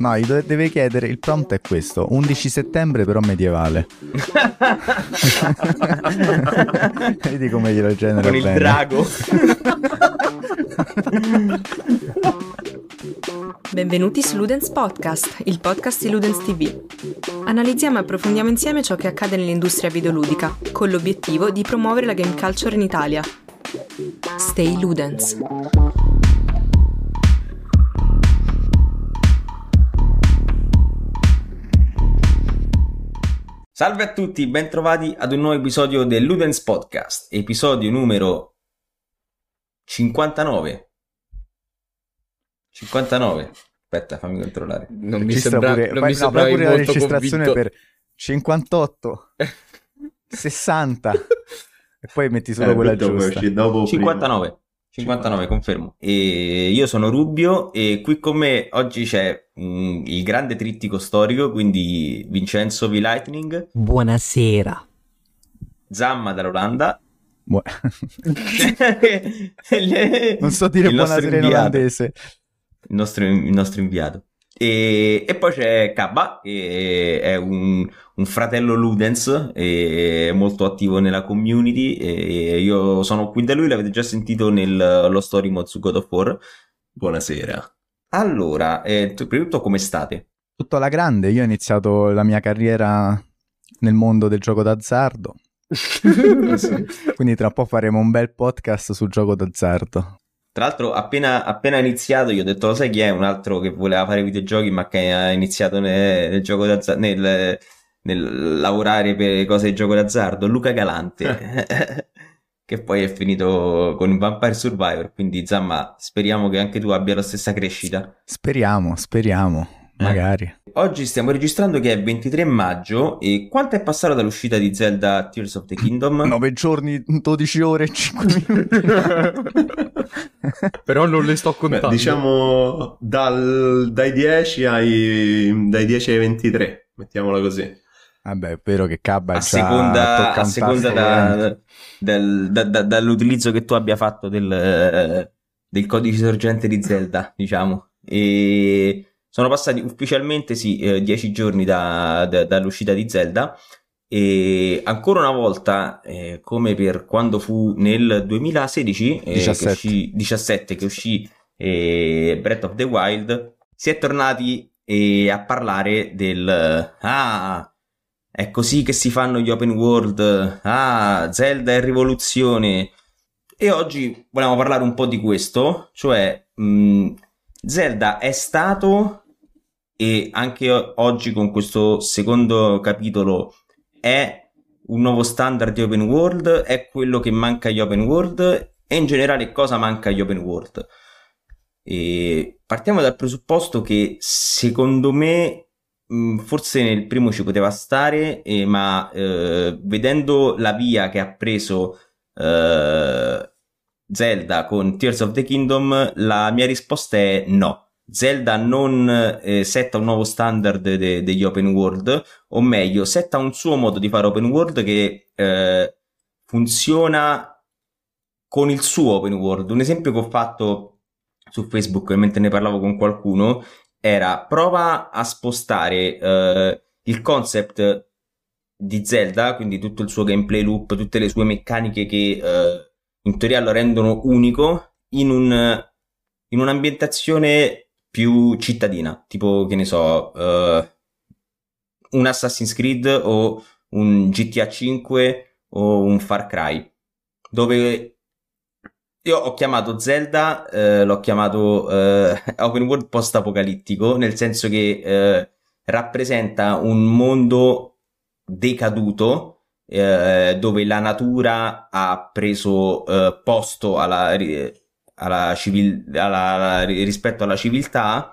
No, gli deve chiedere, il prompt è questo, 11 settembre però medievale. Vedi come glielo genera Con il bene. drago. Benvenuti su Ludens Podcast, il podcast di Ludens TV. Analizziamo e approfondiamo insieme ciò che accade nell'industria videoludica, con l'obiettivo di promuovere la game culture in Italia. Stay Ludens. Salve a tutti, bentrovati ad un nuovo episodio del Ludens Podcast, episodio numero 59. 59. Aspetta, fammi controllare. Non mi Registra sembra, pure, non fai- mi no, pure la registrazione convinto. per 58, 60 e poi metti solo Eh, quella giusta. dopo 59. 59, confermo. E io sono Rubio e qui con me oggi c'è mm, il grande trittico storico, quindi Vincenzo V. Lightning, Buonasera. Zamma dall'Olanda. Bu- non so dire il nostro buonasera in inviato. olandese. il nostro, il nostro inviato. E, e poi c'è Kabba, che è un, un fratello Ludens, è molto attivo nella community. E io sono qui da lui, l'avete già sentito nello story mode su God of War. Buonasera. Allora, eh, prima di tutto come state? Tutto alla grande, io ho iniziato la mia carriera nel mondo del gioco d'azzardo, quindi tra un po' faremo un bel podcast sul gioco d'azzardo. Tra l'altro, appena, appena iniziato, io ho detto: Lo sai chi è un altro che voleva fare videogiochi, ma che ha iniziato nel, nel gioco d'azzardo, nel, nel lavorare per cose di gioco d'azzardo? Luca Galante, che poi è finito con Vampire Survivor. Quindi, Zamma, speriamo che anche tu abbia la stessa crescita. Speriamo, speriamo, Eh. magari. Oggi stiamo registrando che è 23 maggio. E quanto è passato dall'uscita di Zelda Tears of the Kingdom? 9 giorni, 12 ore e 5 minuti. Però non le sto Beh, contando. diciamo dal- dai 10 ai dai 10 ai 23, mettiamola così. Vabbè, è vero che Cabba a seconda, a seconda da- del- da- da- dall'utilizzo che tu abbia fatto del, del codice sorgente di Zelda, diciamo. E sono passati ufficialmente, sì, eh, 10 giorni da- da- dall'uscita di Zelda. E ancora una volta, eh, come per quando fu nel 2016, eh, 17. che uscì, 17, che uscì Breath of the Wild, si è tornati eh, a parlare del ah, è così che si fanno gli open world, ah, Zelda è rivoluzione. E oggi vogliamo parlare un po' di questo, cioè mh, Zelda è stato e anche oggi con questo secondo capitolo è un nuovo standard di open world, è quello che manca agli open world e in generale cosa manca agli open world. E partiamo dal presupposto che secondo me forse nel primo ci poteva stare, eh, ma eh, vedendo la via che ha preso eh, Zelda con Tears of the Kingdom, la mia risposta è no. Zelda non eh, setta un nuovo standard de- degli open world, o meglio, setta un suo modo di fare open world che eh, funziona con il suo open world. Un esempio che ho fatto su Facebook mentre ne parlavo con qualcuno era prova a spostare eh, il concept di Zelda, quindi tutto il suo gameplay loop, tutte le sue meccaniche che eh, in teoria lo rendono unico in un in un'ambientazione più cittadina, tipo che ne so, eh, un Assassin's Creed o un GTA 5 o un Far Cry, dove io ho chiamato Zelda, eh, l'ho chiamato eh, open world post-apocalittico, nel senso che eh, rappresenta un mondo decaduto eh, dove la natura ha preso eh, posto alla, alla civil- alla- rispetto alla civiltà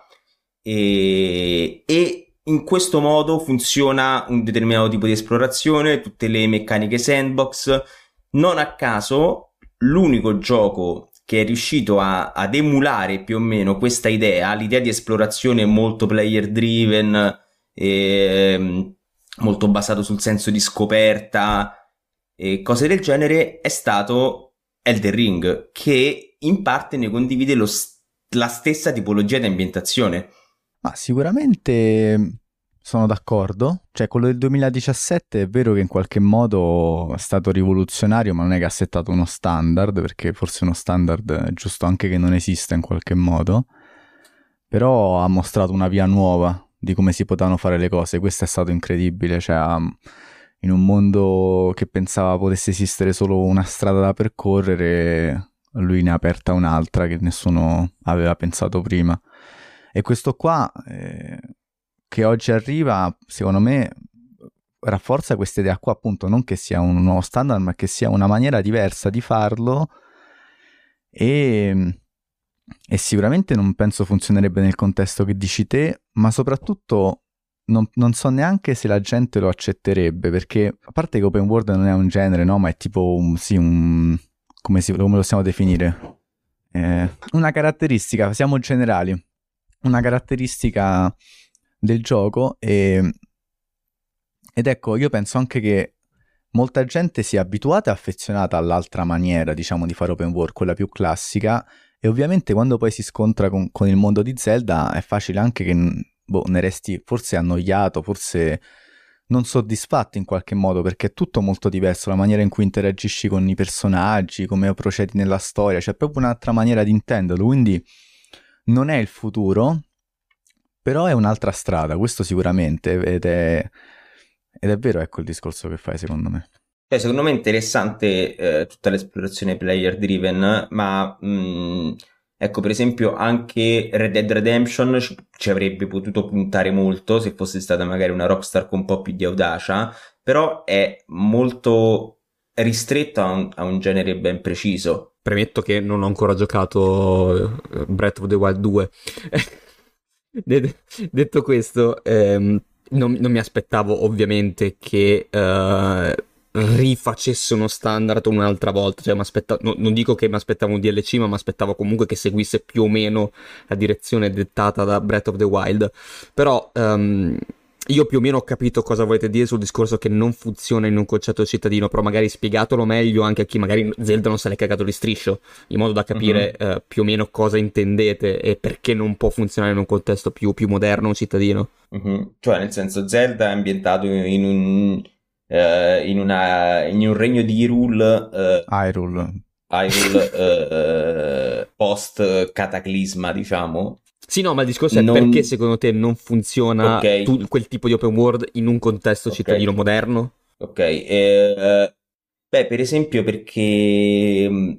e, e in questo modo funziona un determinato tipo di esplorazione, tutte le meccaniche sandbox. Non a caso, l'unico gioco che è riuscito a- ad emulare più o meno questa idea, l'idea di esplorazione molto player driven, ehm, molto basato sul senso di scoperta e cose del genere, è stato Elden Ring, che in parte ne condivide lo la stessa tipologia di ambientazione. Ma sicuramente sono d'accordo. Cioè, quello del 2017 è vero che in qualche modo è stato rivoluzionario, ma non è che ha settato uno standard, perché forse uno standard è giusto anche che non esista in qualche modo. Però ha mostrato una via nuova di come si potevano fare le cose. Questo è stato incredibile. Cioè, in un mondo che pensava potesse esistere solo una strada da percorrere, lui ne ha aperta un'altra che nessuno aveva pensato prima. E questo qua, eh, che oggi arriva, secondo me, rafforza questa idea qua, appunto, non che sia un nuovo standard, ma che sia una maniera diversa di farlo e, e sicuramente non penso funzionerebbe nel contesto che dici te, ma soprattutto non, non, so neanche se la gente lo accetterebbe, perché a parte che open world non è un genere, no? Ma è tipo un, sì, un come, si, come lo possiamo definire? Eh, una caratteristica, siamo generali, una caratteristica del gioco e, ed ecco, io penso anche che molta gente sia abituata e affezionata all'altra maniera, diciamo, di fare open world, quella più classica, e ovviamente quando poi si scontra con, con il mondo di Zelda è facile anche che boh, ne resti forse annoiato, forse non soddisfatto in qualche modo perché è tutto molto diverso, la maniera in cui interagisci con i personaggi, come procedi nella storia, c'è proprio un'altra maniera di intenderlo, quindi non è il futuro, però è un'altra strada, questo sicuramente, ed è, ed è vero, ecco il discorso che fai secondo me. Cioè, secondo me è interessante eh, tutta l'esplorazione player driven, ma mh, mm, ecco, per esempio, anche Red Dead Redemption ci, ci, avrebbe potuto puntare molto se fosse stata magari una Rockstar con un po' più di audacia, però è molto ristretto a un, a un genere ben preciso. Premetto che non ho ancora giocato eh, Breath of the Wild 2. detto questo, ehm, non, non, mi aspettavo ovviamente che uh, rifacesse uno standard un'altra volta. Cioè, no, non dico che mi aspettavo un DLC, ma mi aspettavo comunque che seguisse più o meno la direzione dettata da Breath of the Wild. Però um, io più o meno ho capito cosa volete dire sul discorso che non funziona in un concetto cittadino, però magari spiegatelo meglio anche a chi magari Zelda non se l'è cagato di striscio, in modo da capire uh-huh. uh, più o meno cosa intendete e perché non può funzionare in un contesto più, più moderno cittadino. Uh-huh. Cioè, nel senso, Zelda è ambientato in un, uh, in una, in un regno di Hyrule. Uh, Hyrule. Hyrule post cataclisma, diciamo. Sì, no, ma il discorso è non... perché secondo te non funziona okay. tu, quel tipo di open world in un contesto okay. cittadino moderno? Ok, eh, beh, per esempio perché mm,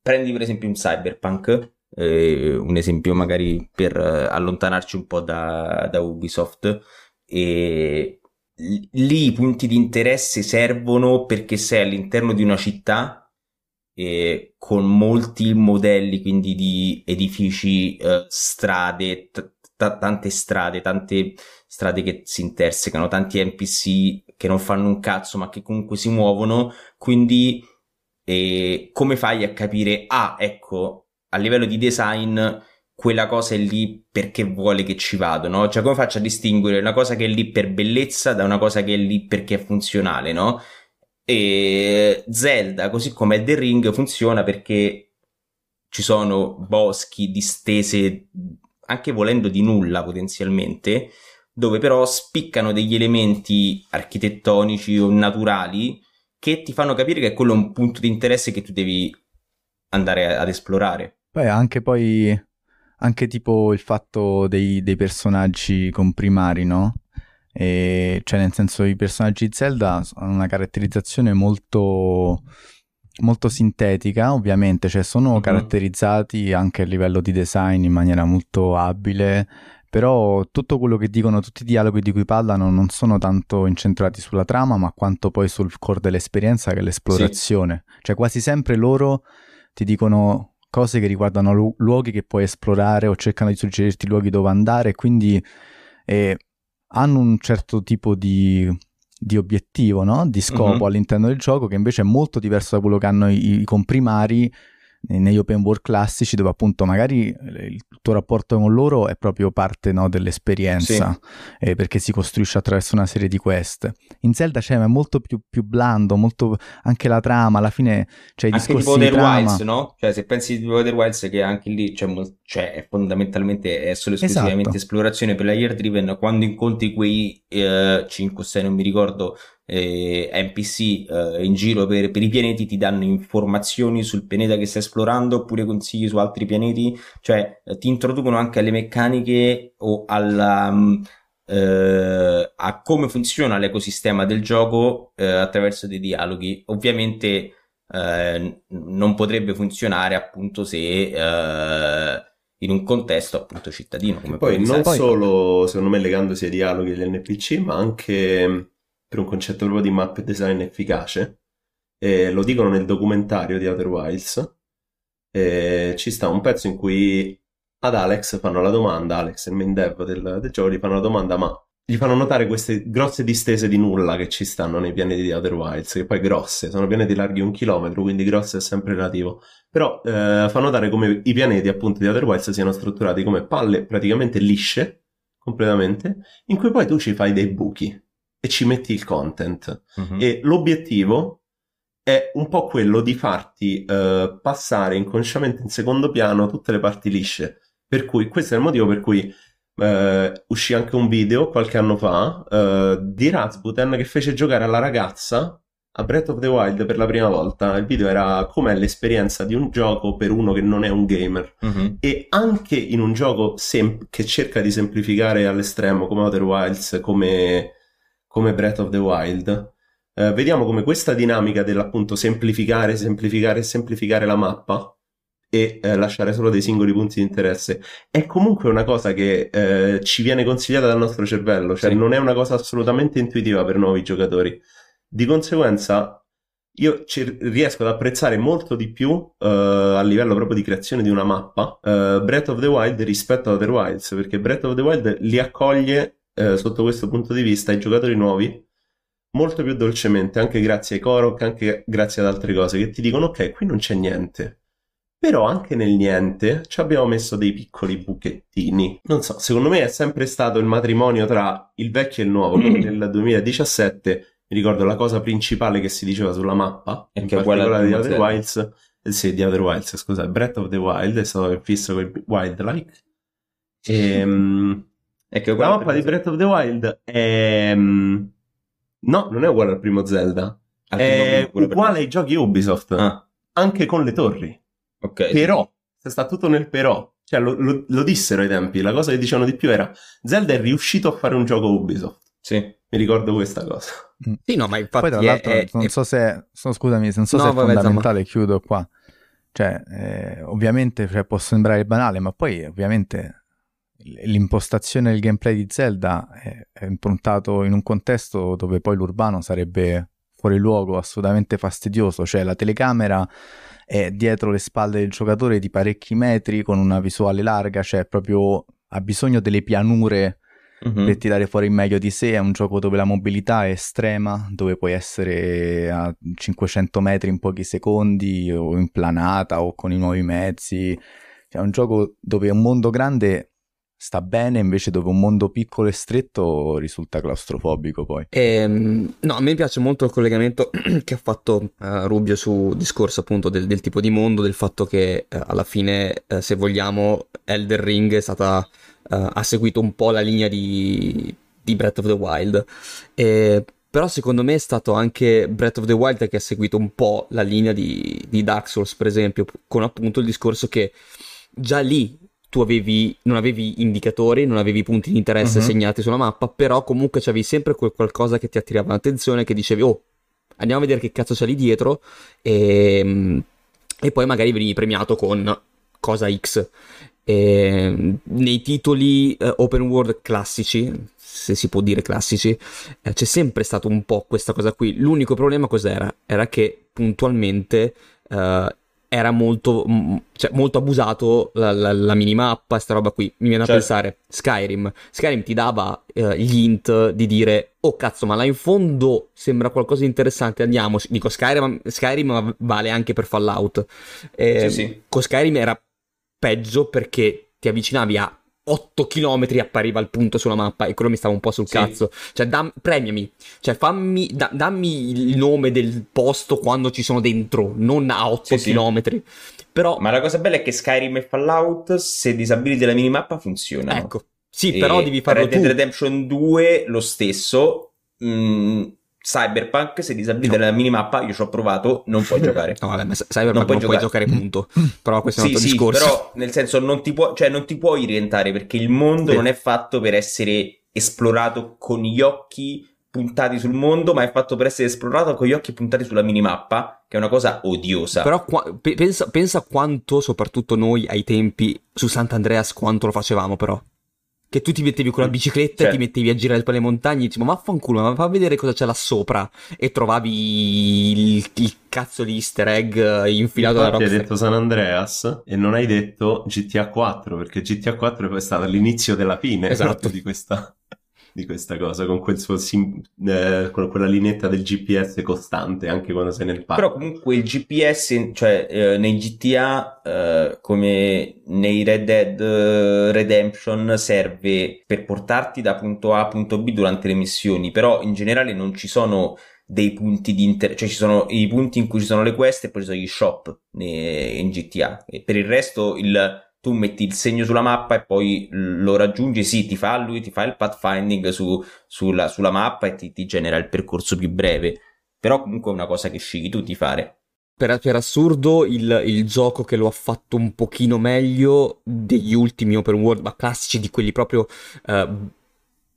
prendi per esempio un cyberpunk, eh, un esempio magari per eh, allontanarci un po' da, da Ubisoft, e lì i punti di interesse servono perché sei all'interno di una città e con molti modelli quindi di edifici, eh, strade, t- t- tante strade, tante strade che si intersecano, tanti NPC che non fanno un cazzo ma che comunque si muovono, quindi eh, come fai a capire, ah ecco, a livello di design quella cosa è lì perché vuole che ci vado, no? Cioè come faccio a distinguere una cosa che è lì per bellezza da una cosa che è lì perché è funzionale, no? E Zelda, così come Elden Ring, funziona perché ci sono boschi distese, anche volendo di nulla potenzialmente, dove però spiccano degli elementi architettonici o naturali che ti fanno capire che quello è un punto di interesse che tu devi andare ad esplorare. Beh, anche poi, anche tipo il fatto dei, dei personaggi comprimari, no? E, cioè, nel senso, i personaggi di Zelda hanno una caratterizzazione molto, molto sintetica, ovviamente, cioè sono uh-huh. caratterizzati anche a livello di design in maniera molto abile, però tutto quello che dicono, tutti i dialoghi di cui parlano non sono tanto incentrati sulla trama, ma quanto poi sul core dell'esperienza che è l'esplorazione. Sì. Cioè, quasi sempre loro ti dicono cose che riguardano lu- luoghi che puoi esplorare o cercano di suggerirti luoghi dove andare, quindi... Eh, hanno un certo tipo di, di obiettivo, no? di scopo uh-huh. all'interno del gioco che invece è molto diverso da quello che hanno i, i comprimari negli open world classici dove appunto magari il tuo rapporto con loro è proprio parte no, dell'esperienza sì. eh, perché si costruisce attraverso una serie di quest. In Zelda c'è cioè, è molto più, più, blando, molto anche la trama, alla fine c'è i anche discorsi tipo di trama. Wilds, no? Cioè se pensi di Other Wilds che anche lì c'è, cioè, è fondamentalmente è solo esclusivamente Esatto. esplorazione player driven, quando incontri quei eh, 5 6 non mi ricordo eh, NPC eh, in giro per, per i pianeti ti danno informazioni sul pianeta che stai esplorando oppure consigli su altri pianeti, cioè eh, ti introducono anche alle meccaniche o alla, mm, eh, a come funziona l'ecosistema del gioco eh, attraverso dei dialoghi. Ovviamente eh, non potrebbe funzionare appunto se in un contesto appunto cittadino come Poi non essere. solo, secondo me, legandosi ai dialoghi degli NPC, ma anche mh, per un concetto proprio di map design efficace. E lo dicono nel documentario di Outer Wilds. E ci sta un pezzo in cui ad Alex fanno la domanda, Alex, il main dev del, del gioco, gli fanno la domanda, ma gli fanno notare queste grosse distese di nulla che ci stanno nei pianeti di Outer Wilds, che poi grosse, sono pianeti larghi un chilometro, quindi grosso è sempre relativo. Però eh, fa notare come i pianeti appunto di Outer Wilds siano strutturati come palle praticamente lisce, completamente, in cui poi tu ci fai dei buchi e ci metti il content. Mhm. E l'obiettivo è un po' quello di farti eh, passare inconsciamente in secondo piano tutte le parti lisce. Per cui questo è il motivo per cui eh, uscì anche un video qualche anno fa eh, di Rasputin che fece giocare alla ragazza a Breath of the Wild per la prima volta. Il video era com'è l'esperienza di un gioco per uno che non è un gamer. Mhm. E anche in un gioco sem- che cerca di semplificare all'estremo come Outer Wilds, come, come Breath of the Wild, eh, vediamo come questa dinamica dell'appunto semplificare, semplificare e semplificare la mappa e eh, lasciare solo dei singoli punti di interesse è comunque una cosa che eh, ci viene consigliata dal nostro cervello, cioè Sì. non è una cosa assolutamente intuitiva per nuovi giocatori. Di conseguenza io ci- riesco ad apprezzare molto di più eh, a livello proprio di creazione di una mappa eh, Breath of the Wild rispetto a Outer Wilds perché Breath of the Wild li accoglie eh, sotto questo punto di vista i giocatori nuovi molto più dolcemente anche grazie ai Korok anche grazie ad altre cose che ti dicono ok qui non c'è niente però anche nel niente ci abbiamo messo dei piccoli buchettini. Non so, secondo me è sempre stato il matrimonio tra il vecchio e il nuovo. Nel 2017 mi ricordo la cosa principale che si diceva sulla mappa, E che è particolare di Zelda. Wilds, eh, sì, di Outer Wilds, scusa, Breath of the Wild, è stato fisso con il Wildlife. Ehm, Che la guarda, mappa di Breath of the Wild è... mm, No, non è uguale al primo Zelda. altri È per- uguale ai giochi Ubisoft, Ah, anche con le torri. ok. Però, se sta tutto nel però, cioè lo, lo- lo dissero ai tempi, la cosa che dicevano di più era Zelda è riuscito a fare un gioco Ubisoft. Sì. Mi ricordo questa cosa. Sì, no, ma infatti Poi tra l'altro è- non è- so se, so- scusami, non so No, se è vabbè, fondamentale, chiudo qua. Cioè, eh, ovviamente cioè, può sembrare banale, ma poi ovviamente l'impostazione del gameplay di Zelda è, è improntato in un contesto dove poi l'urbano sarebbe fuori luogo, assolutamente fastidioso, cioè la telecamera è dietro le spalle del giocatore di parecchi metri con una visuale larga, cioè proprio ha bisogno delle pianure Mhm. per tirare fuori il meglio di sé. È un gioco dove la mobilità è estrema, dove puoi essere a 500 metri in pochi secondi, o in planata, o con i nuovi mezzi. Cioè, è un gioco dove un mondo grande sta bene, invece dove un mondo piccolo e stretto risulta claustrofobico poi. Ehm, no, a me piace molto il collegamento che ha fatto eh, Rubio su discorso appunto del, del tipo di mondo, del fatto che eh, alla fine, eh, se vogliamo, Elder Ring è stata, ha seguito un po' la linea di, di Breath of the Wild. E- però secondo me è stato anche Breath of the Wild che ha seguito un po' la linea di, di Dark Souls, per esempio, con appunto il discorso che già lì tu avevi, non avevi indicatori, non avevi punti di interesse Mhm. segnati sulla mappa, però comunque c'avevi sempre quel qualcosa che ti attirava l'attenzione, che dicevi, oh, andiamo a vedere che cazzo c'è lì dietro, e, e poi magari venivi premiato con cosa X. E, nei titoli eh, open world classici, se si può dire classici, eh, c'è sempre stato un po' questa cosa qui. L'unico problema cos'era? Era che puntualmente eh, era molto, mm, cioè, molto abusato la, la, la minimappa, sta roba qui. Mi viene certo. a pensare, Skyrim. Skyrim ti dava eh, gli hint di dire, oh cazzo, ma là in fondo sembra qualcosa di interessante, andiamo. Dico, Skyrim, Skyrim vale anche per Fallout. Eh, sì, sì. Con Skyrim era peggio perché ti avvicinavi a 8 km appariva il punto sulla mappa e quello mi stava un po' sul sì. cazzo. Cioè, dam, premiami, cioè fammi, da, dammi il nome del posto quando ci sono dentro, non a 8 sì, km. Sì. Però... Ma la cosa bella è che Skyrim e Fallout, se disabiliti la minimappa, funzionano. Ecco. Sì, e però devi farlo Red Dead Redemption 2 lo stesso. Mm, Cyberpunk, se disabilita no. la minimappa, io ci ho provato, non puoi giocare. No, vabbè, ma Cyberpunk non puoi, non giocare. puoi giocare, punto. Però questo è un sì, altro sì, discorso. Però, nel senso, non ti, può, cioè, non ti puoi rientrare perché il mondo sì. non è fatto per essere esplorato con gli occhi puntati sul mondo, ma è fatto per essere esplorato con gli occhi puntati sulla minimappa, che è una cosa odiosa. Però qua, pensa, pensa quanto, soprattutto noi ai tempi, su Sant'Andreas, quanto lo facevamo, però che tu ti mettevi con la bicicletta cioè. e ti certo. mettevi a girare per le montagne e dici ma vaffanculo ma fa vedere cosa c'è là sopra e trovavi il, il cazzo di easter egg infilato da Rockstar hai detto San Andreas e non hai detto GTA 4 perché GTA 4 è stato l'inizio della fine esatto. di questa di questa cosa, con, quel suo sim- eh, con quella linetta del GPS costante anche quando sei nel parco. Però comunque il GPS, cioè eh, nei GTA, eh, come nei Red Dead Redemption, serve per portarti da punto A a punto B durante le missioni, però in generale non ci sono dei punti di interesse, cioè ci sono i punti in cui ci sono le quest e poi ci sono gli shop in GTA e per il resto il tu metti il segno sulla mappa e poi lo raggiungi, sì, ti fa lui, ti fa il pathfinding su, sulla, sulla, mappa e ti, ti, genera il percorso più breve. Però comunque è una cosa che scegli tu di fare. Per, per assurdo, il, il, gioco che lo ha fatto un pochino meglio degli ultimi open world, ma classici di quelli proprio... Uh,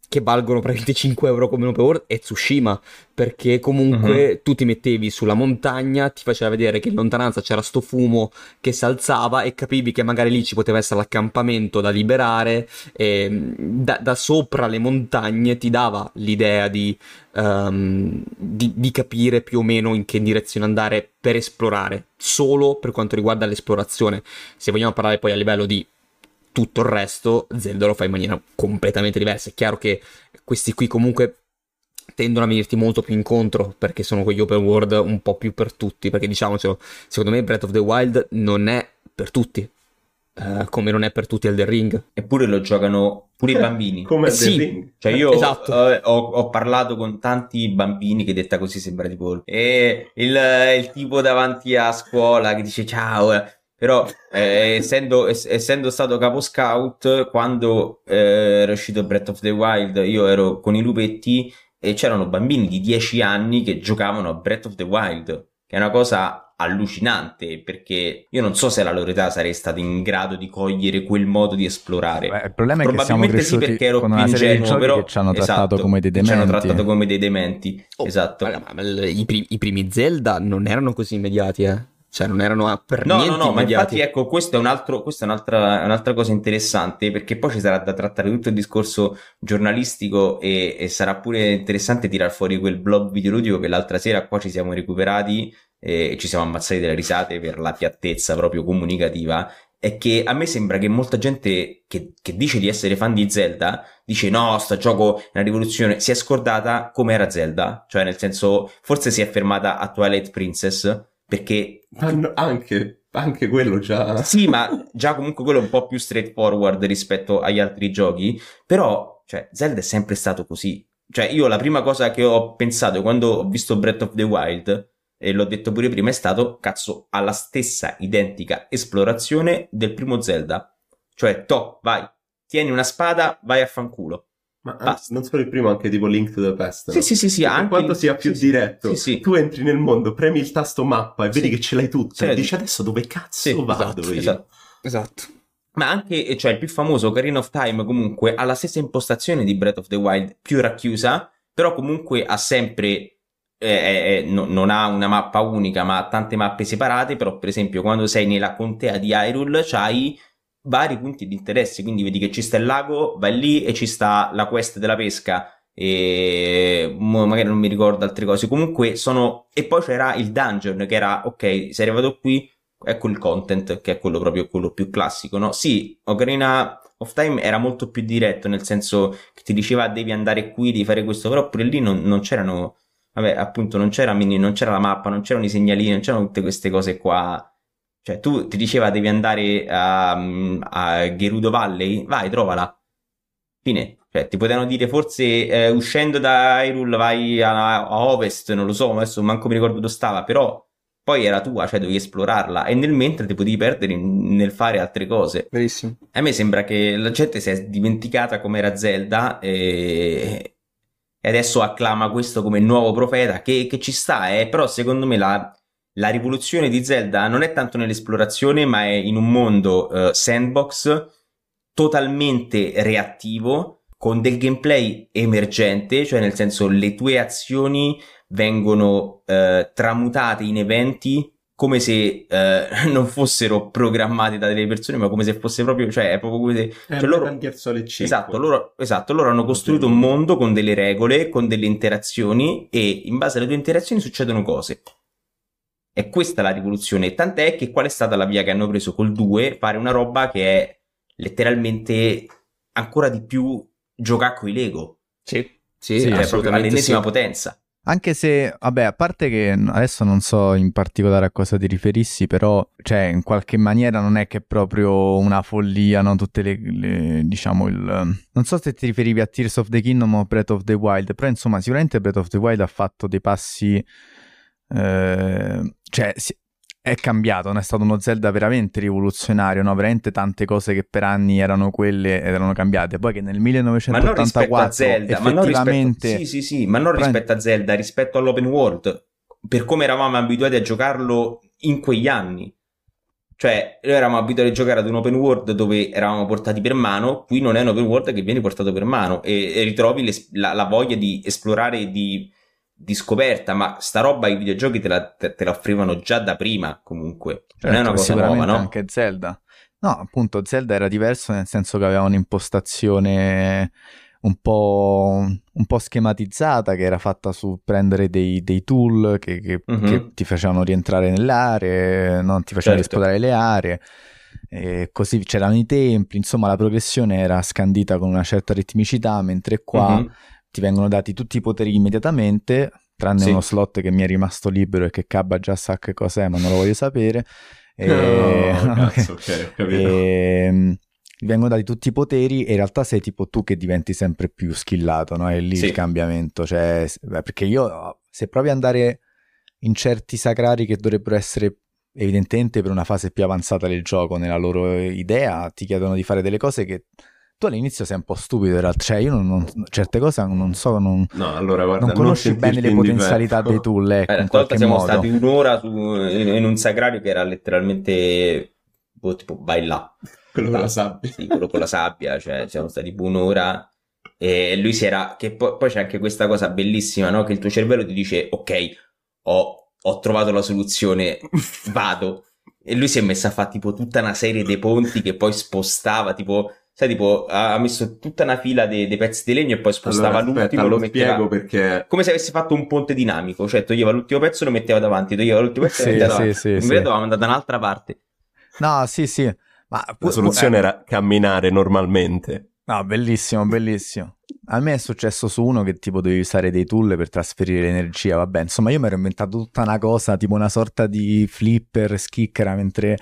che valgono praticamente 5 euro come open world è Tsushima perché comunque uh-huh. tu ti mettevi sulla montagna ti faceva vedere che in lontananza c'era sto fumo che si alzava e capivi che magari lì ci poteva essere l'accampamento da liberare e da, da sopra le montagne ti dava l'idea di, um, di, di capire più o meno in che direzione andare per esplorare solo per quanto riguarda l'esplorazione se vogliamo parlare poi a livello di tutto il resto Zelda lo fa in maniera completamente diversa. È chiaro che questi qui comunque tendono a venirti molto più incontro perché sono quegli open world un po' più per tutti. Perché diciamocelo, secondo me Breath of the Wild non è per tutti. Uh, come non è per tutti Elden Ring. Eppure lo giocano pure i bambini. come eh, sì, Ring. Cioè io esatto. uh, ho, ho, parlato con tanti bambini che detta così sembra tipo e il, il tipo davanti a scuola che dice ciao eh, però, eh, essendo, ess- essendo, stato capo scout, quando eh, era uscito Breath of the Wild, io ero con i lupetti e c'erano bambini di 10 anni che giocavano a Breath of the Wild, che è una cosa allucinante perché io non so se alla loro età sarei stato in grado di cogliere quel modo di esplorare. Beh, il problema è che siamo sì perché ero più ingenuo, però ci hanno trattato esatto, come dei dementi. Ci hanno trattato come dei dementi. Oh, esatto. Ma i, primi, i primi Zelda non erano così immediati, eh. Cioè, non erano per no, niente No, no, ma infatti, ecco, questo è un altro, questa è un'altra, un'altra, cosa interessante, perché poi ci sarà da trattare tutto il discorso giornalistico e, e sarà pure interessante tirar fuori quel blog videoludico che l'altra sera qua ci siamo recuperati e ci siamo ammazzati delle risate per la piattezza proprio comunicativa è che a me sembra che molta gente che, che, dice di essere fan di Zelda dice no, sto gioco è una rivoluzione, si è scordata come era Zelda, cioè nel senso forse si è fermata a Twilight Princess perché no, anche, anche quello già. Sì ma già comunque quello è un po' più straightforward rispetto agli altri giochi. Però cioè Zelda è sempre stato così. Cioè io la prima cosa che ho pensato quando ho visto Breath of the Wild e l'ho detto pure prima è stato cazzo alla stessa identica esplorazione del primo Zelda. Cioè to vai tieni una spada vai a fanculo ma Basta. non solo il primo, anche tipo Link to the Past. Sì, no? sì, sì, sì. Anche quanto sia più sì, diretto, sì, tu entri nel mondo, premi il tasto mappa e vedi che ce l'hai tutta. E dici adesso dove cazzo vado esatto, io? Esatto. esatto. Ma anche, cioè, il più famoso Ocarina of Time comunque ha la stessa impostazione di Breath of the Wild, più racchiusa, però comunque ha sempre eh, eh, no, non ha una mappa unica, ma ha tante mappe separate. Però, per esempio, quando sei nella contea di Hyrule, c'hai vari punti di interesse, quindi vedi che ci sta il lago, vai lì e ci sta la quest della pesca e magari non mi ricordo altre cose. Comunque sono e poi c'era il dungeon che era ok, sei arrivato qui, ecco il content, che è quello proprio quello più classico, no? Sì, Ocarina of Time era molto più diretto, nel senso che ti diceva devi andare qui, devi fare questo, però pure lì non, non c'erano, vabbè, appunto non c'era mini, non c'era la mappa, non c'erano i segnalini, non c'erano tutte queste cose qua. Cioè, tu ti diceva devi andare a, a Gerudo Valley, vai, trovala. Fine. Cioè, ti potevano dire forse eh, uscendo da Hyrule vai a, a ovest, non lo so, adesso manco mi ricordo dove stava, però poi era tua, cioè dovevi esplorarla e nel mentre ti potevi perdere nel fare altre cose. Verissimo. A me sembra che la gente si è dimenticata com'era Zelda e, e adesso acclama questo come nuovo profeta, che, che ci sta, eh, però secondo me la, la, rivoluzione di Zelda non è tanto nell'esplorazione, ma è in un mondo uh, sandbox totalmente reattivo, con del gameplay emergente, cioè nel senso le tue azioni vengono eh, tramutate in eventi come se eh, non fossero programmati da delle persone, ma come se fosse proprio, cioè è proprio come se... Cioè, loro, esatto, loro, esatto, loro hanno costruito un mondo con delle regole, con delle interazioni e in base alle tue interazioni succedono cose. E questa è la rivoluzione, tant'è che qual è stata la via che hanno preso col 2? Fare una roba che è letteralmente ancora di più giocare con i Lego. Sì, sì, sì è proprio all'ennesima sì. potenza. Anche se, vabbè, a parte che adesso non so in particolare a cosa ti riferissi, però, cioè, in qualche maniera non è che è proprio una follia, no? Tutte le, le, diciamo, il... Non so se ti riferivi a Tears of the Kingdom o Breath of the Wild, però insomma, sicuramente Breath of the Wild ha fatto dei passi... Eh, cioè, è cambiato, non è stato uno Zelda veramente rivoluzionario, no? veramente tante cose che per anni erano quelle ed erano cambiate. Poi che nel 1984 ma non Zelda, ma non rispetto, sì, sì, sì, ma non rispetto a Zelda, rispetto all'open world, per come eravamo abituati a giocarlo in quegli anni. Cioè, noi eravamo abituati a giocare ad un open world dove eravamo portati per mano, qui non è un open world che viene portato per mano e, e ritrovi le, la, la, voglia di esplorare e di di scoperta, ma sta roba i videogiochi te la, te, te la offrivano già da prima comunque. Certo, non è una cosa nuova, no? Anche Zelda. No, appunto, Zelda era diverso nel senso che aveva un'impostazione un po', un po schematizzata che era fatta su prendere dei, dei tool che, che, uh-huh. che, ti facevano rientrare nelle aree, non ti facevano certo. esplorare le aree. E così c'erano i templi, insomma la progressione era scandita con una certa ritmicità, mentre qua uh-huh ti vengono dati tutti i poteri immediatamente, tranne sì. uno slot che mi è rimasto libero e che Cabba già sa che cos'è, ma non lo voglio sapere. E... No, cazzo, ok, capito. E... vengono dati tutti i poteri e in realtà sei tipo tu che diventi sempre più skillato, no? È lì sì. il cambiamento, cioè, beh, perché io se provi ad andare in certi sacrari che dovrebbero essere evidentemente per una fase più avanzata del gioco nella loro idea, ti chiedono di fare delle cose che tu all'inizio sei un po' stupido in realtà, cioè io non, non, certe cose non so, non, no, allora, guarda, non conosci non bene le potenzialità dei tool, ecco, eh, in qualche siamo modo. stati un'ora su, in, in, un sagrario che era letteralmente boh, tipo vai là. Quello con la sabbia. Sì, quello con la sabbia, cioè siamo stati tipo un'ora e lui si era, che poi, poi c'è anche questa cosa bellissima, no? Che il tuo cervello ti dice ok, ho, ho trovato la soluzione, vado. E lui si è messo a fare tipo tutta una serie di ponti che poi spostava, tipo sai, tipo, ha messo tutta una fila dei, dei pezzi di legno e poi spostava allora, aspetta, l'ultimo. Lo metteva... spiego perché. Come se avesse fatto un ponte dinamico, cioè toglieva l'ultimo pezzo e lo metteva davanti, toglieva l'ultimo pezzo e lo metteva sì, davanti. Sì, Invece sì. dovevamo andare da un'altra parte. No, sì, sì. Ma la soluzione eh. era camminare normalmente. No, bellissimo, bellissimo. A me è successo su uno che tipo dovevi usare dei tool per trasferire l'energia, vabbè, insomma io mi ero inventato tutta una cosa, tipo una sorta di flipper, schiccera, mentre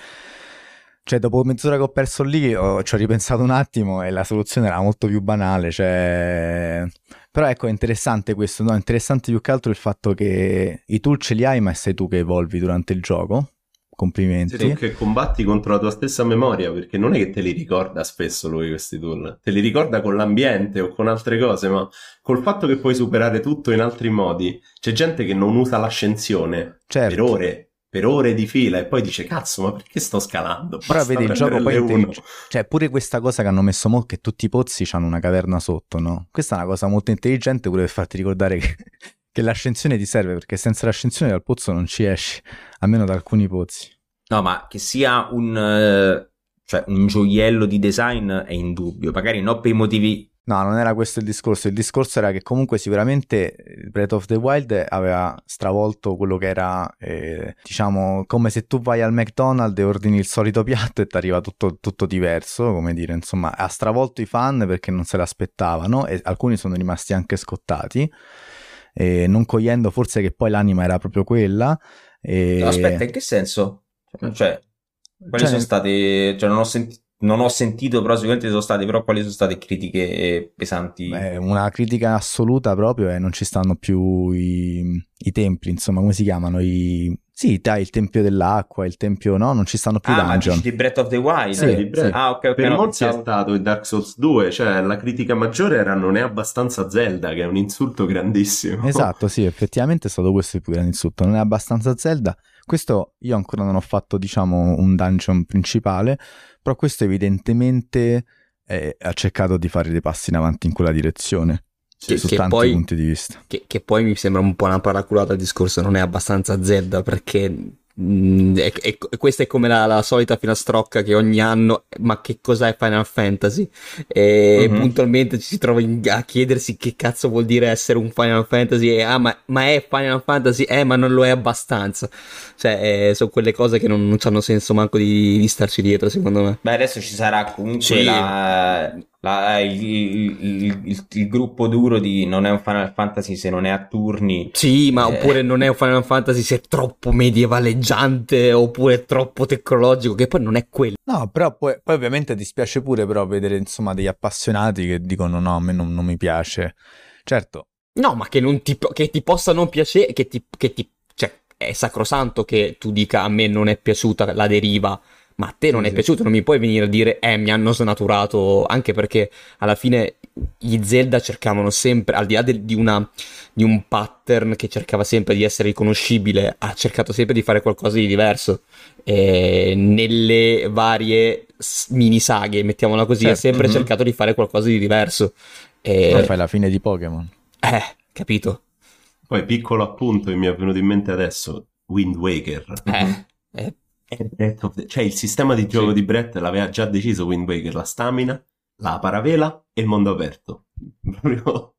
cioè, dopo mezz'ora che ho perso lì, ho, ci ho ripensato un attimo e la soluzione era molto più banale. Cioè... Però ecco, è interessante questo, no? È interessante più che altro il fatto che i tool ce li hai, ma sei tu che evolvi durante il gioco. Complimenti. Sei tu che combatti contro la tua stessa memoria, perché non è che te li ricorda spesso lui questi tool. Te li ricorda con l'ambiente o con altre cose, ma col fatto che puoi superare tutto in altri modi. C'è gente che non usa l'ascensione certo. per ore per ore di fila e poi dice cazzo ma perché sto scalando? Basta però vedi il gioco poi intellig- cioè pure questa cosa che hanno messo molto che tutti i pozzi hanno una caverna sotto no? questa è una cosa molto intelligente pure per farti ricordare che, che l'ascensione ti serve perché senza l'ascensione dal pozzo non ci esci almeno da alcuni pozzi. No ma che sia un, cioè, un gioiello di design è indubbio magari non per i motivi No, non era questo il discorso. Il discorso era che comunque sicuramente eh, Breath of the Wild aveva stravolto quello che era, eh, diciamo, come se tu vai al McDonald's e ordini il solito piatto e ti arriva tutto, tutto, diverso, come dire, insomma, ha stravolto i fan perché non se l'aspettavano e alcuni sono rimasti anche scottati, eh, non cogliendo forse che poi l'anima era proprio quella. E... No, aspetta, in che senso? Cioè, quali cioè, sono state... Cioè, non ho sentito non ho sentito, però sicuramente sono state, però quali sono state critiche pesanti? Beh, una critica assoluta proprio è non ci stanno più i, i templi, insomma, come si chiamano? I... Sì, dai, il tempio dell'acqua, il tempio, no, non ci stanno più ah, dungeon. Ah, di Breath of the Wild? Sì, di Breath... sì. Ah, ok, ok. Per no, molti pensavo... è stato in Dark Souls 2, cioè la critica maggiore era non è abbastanza Zelda, che è un insulto grandissimo. Esatto, sì, effettivamente è stato questo il più grande insulto, non è abbastanza Zelda. Questo io ancora non ho fatto, diciamo, un dungeon principale, però questo evidentemente eh, ha cercato di fare dei passi in avanti in quella direzione. Che, su che tanti poi, punti di vista. Che, che, poi mi sembra un po' una paraculata il discorso, non è abbastanza Zelda perché Mm, e, e, questa è come la, la, solita filastrocca che ogni anno, ma che cos'è Final Fantasy? E mm-hmm. puntualmente ci si trova in, a chiedersi che cazzo vuol dire essere un Final Fantasy. E, ah, ma, ma, è Final Fantasy? Eh, ma non lo è abbastanza. Cioè, eh, sono quelle cose che non, non hanno senso manco di, di, starci dietro, secondo me. Beh, adesso ci sarà comunque sì. la, la, il, il, il, il, gruppo duro di non è un Final Fantasy se non è a turni. Sì, ma eh... oppure non è un Final Fantasy se è troppo medievaleggiante oppure troppo tecnologico, che poi non è quello. No, però poi, poi ovviamente dispiace pure però vedere insomma degli appassionati che dicono no, a me non, non mi piace. Certo. No, ma che, non ti, che ti possa non piacere, che ti, che ti, cioè, è sacrosanto che tu dica a me non è piaciuta la deriva ma a te non sì, è sì. piaciuto, non mi puoi venire a dire, eh, mi hanno snaturato, anche perché alla fine gli Zelda cercavano sempre, al di là de, di, una, di, un pattern che cercava sempre di essere riconoscibile, ha cercato sempre di fare qualcosa di diverso. E nelle varie mini saghe, mettiamola così, certo. ha sempre mm-hmm. cercato di fare qualcosa di diverso. E... Poi fai la fine di Pokémon. Eh, capito. Poi piccolo appunto che mi è venuto in mente adesso, Wind Waker. Eh, eh the... Cioè il sistema di gioco sì. di Brett l'aveva già deciso Wind Waker, la stamina, la paravela e il mondo aperto.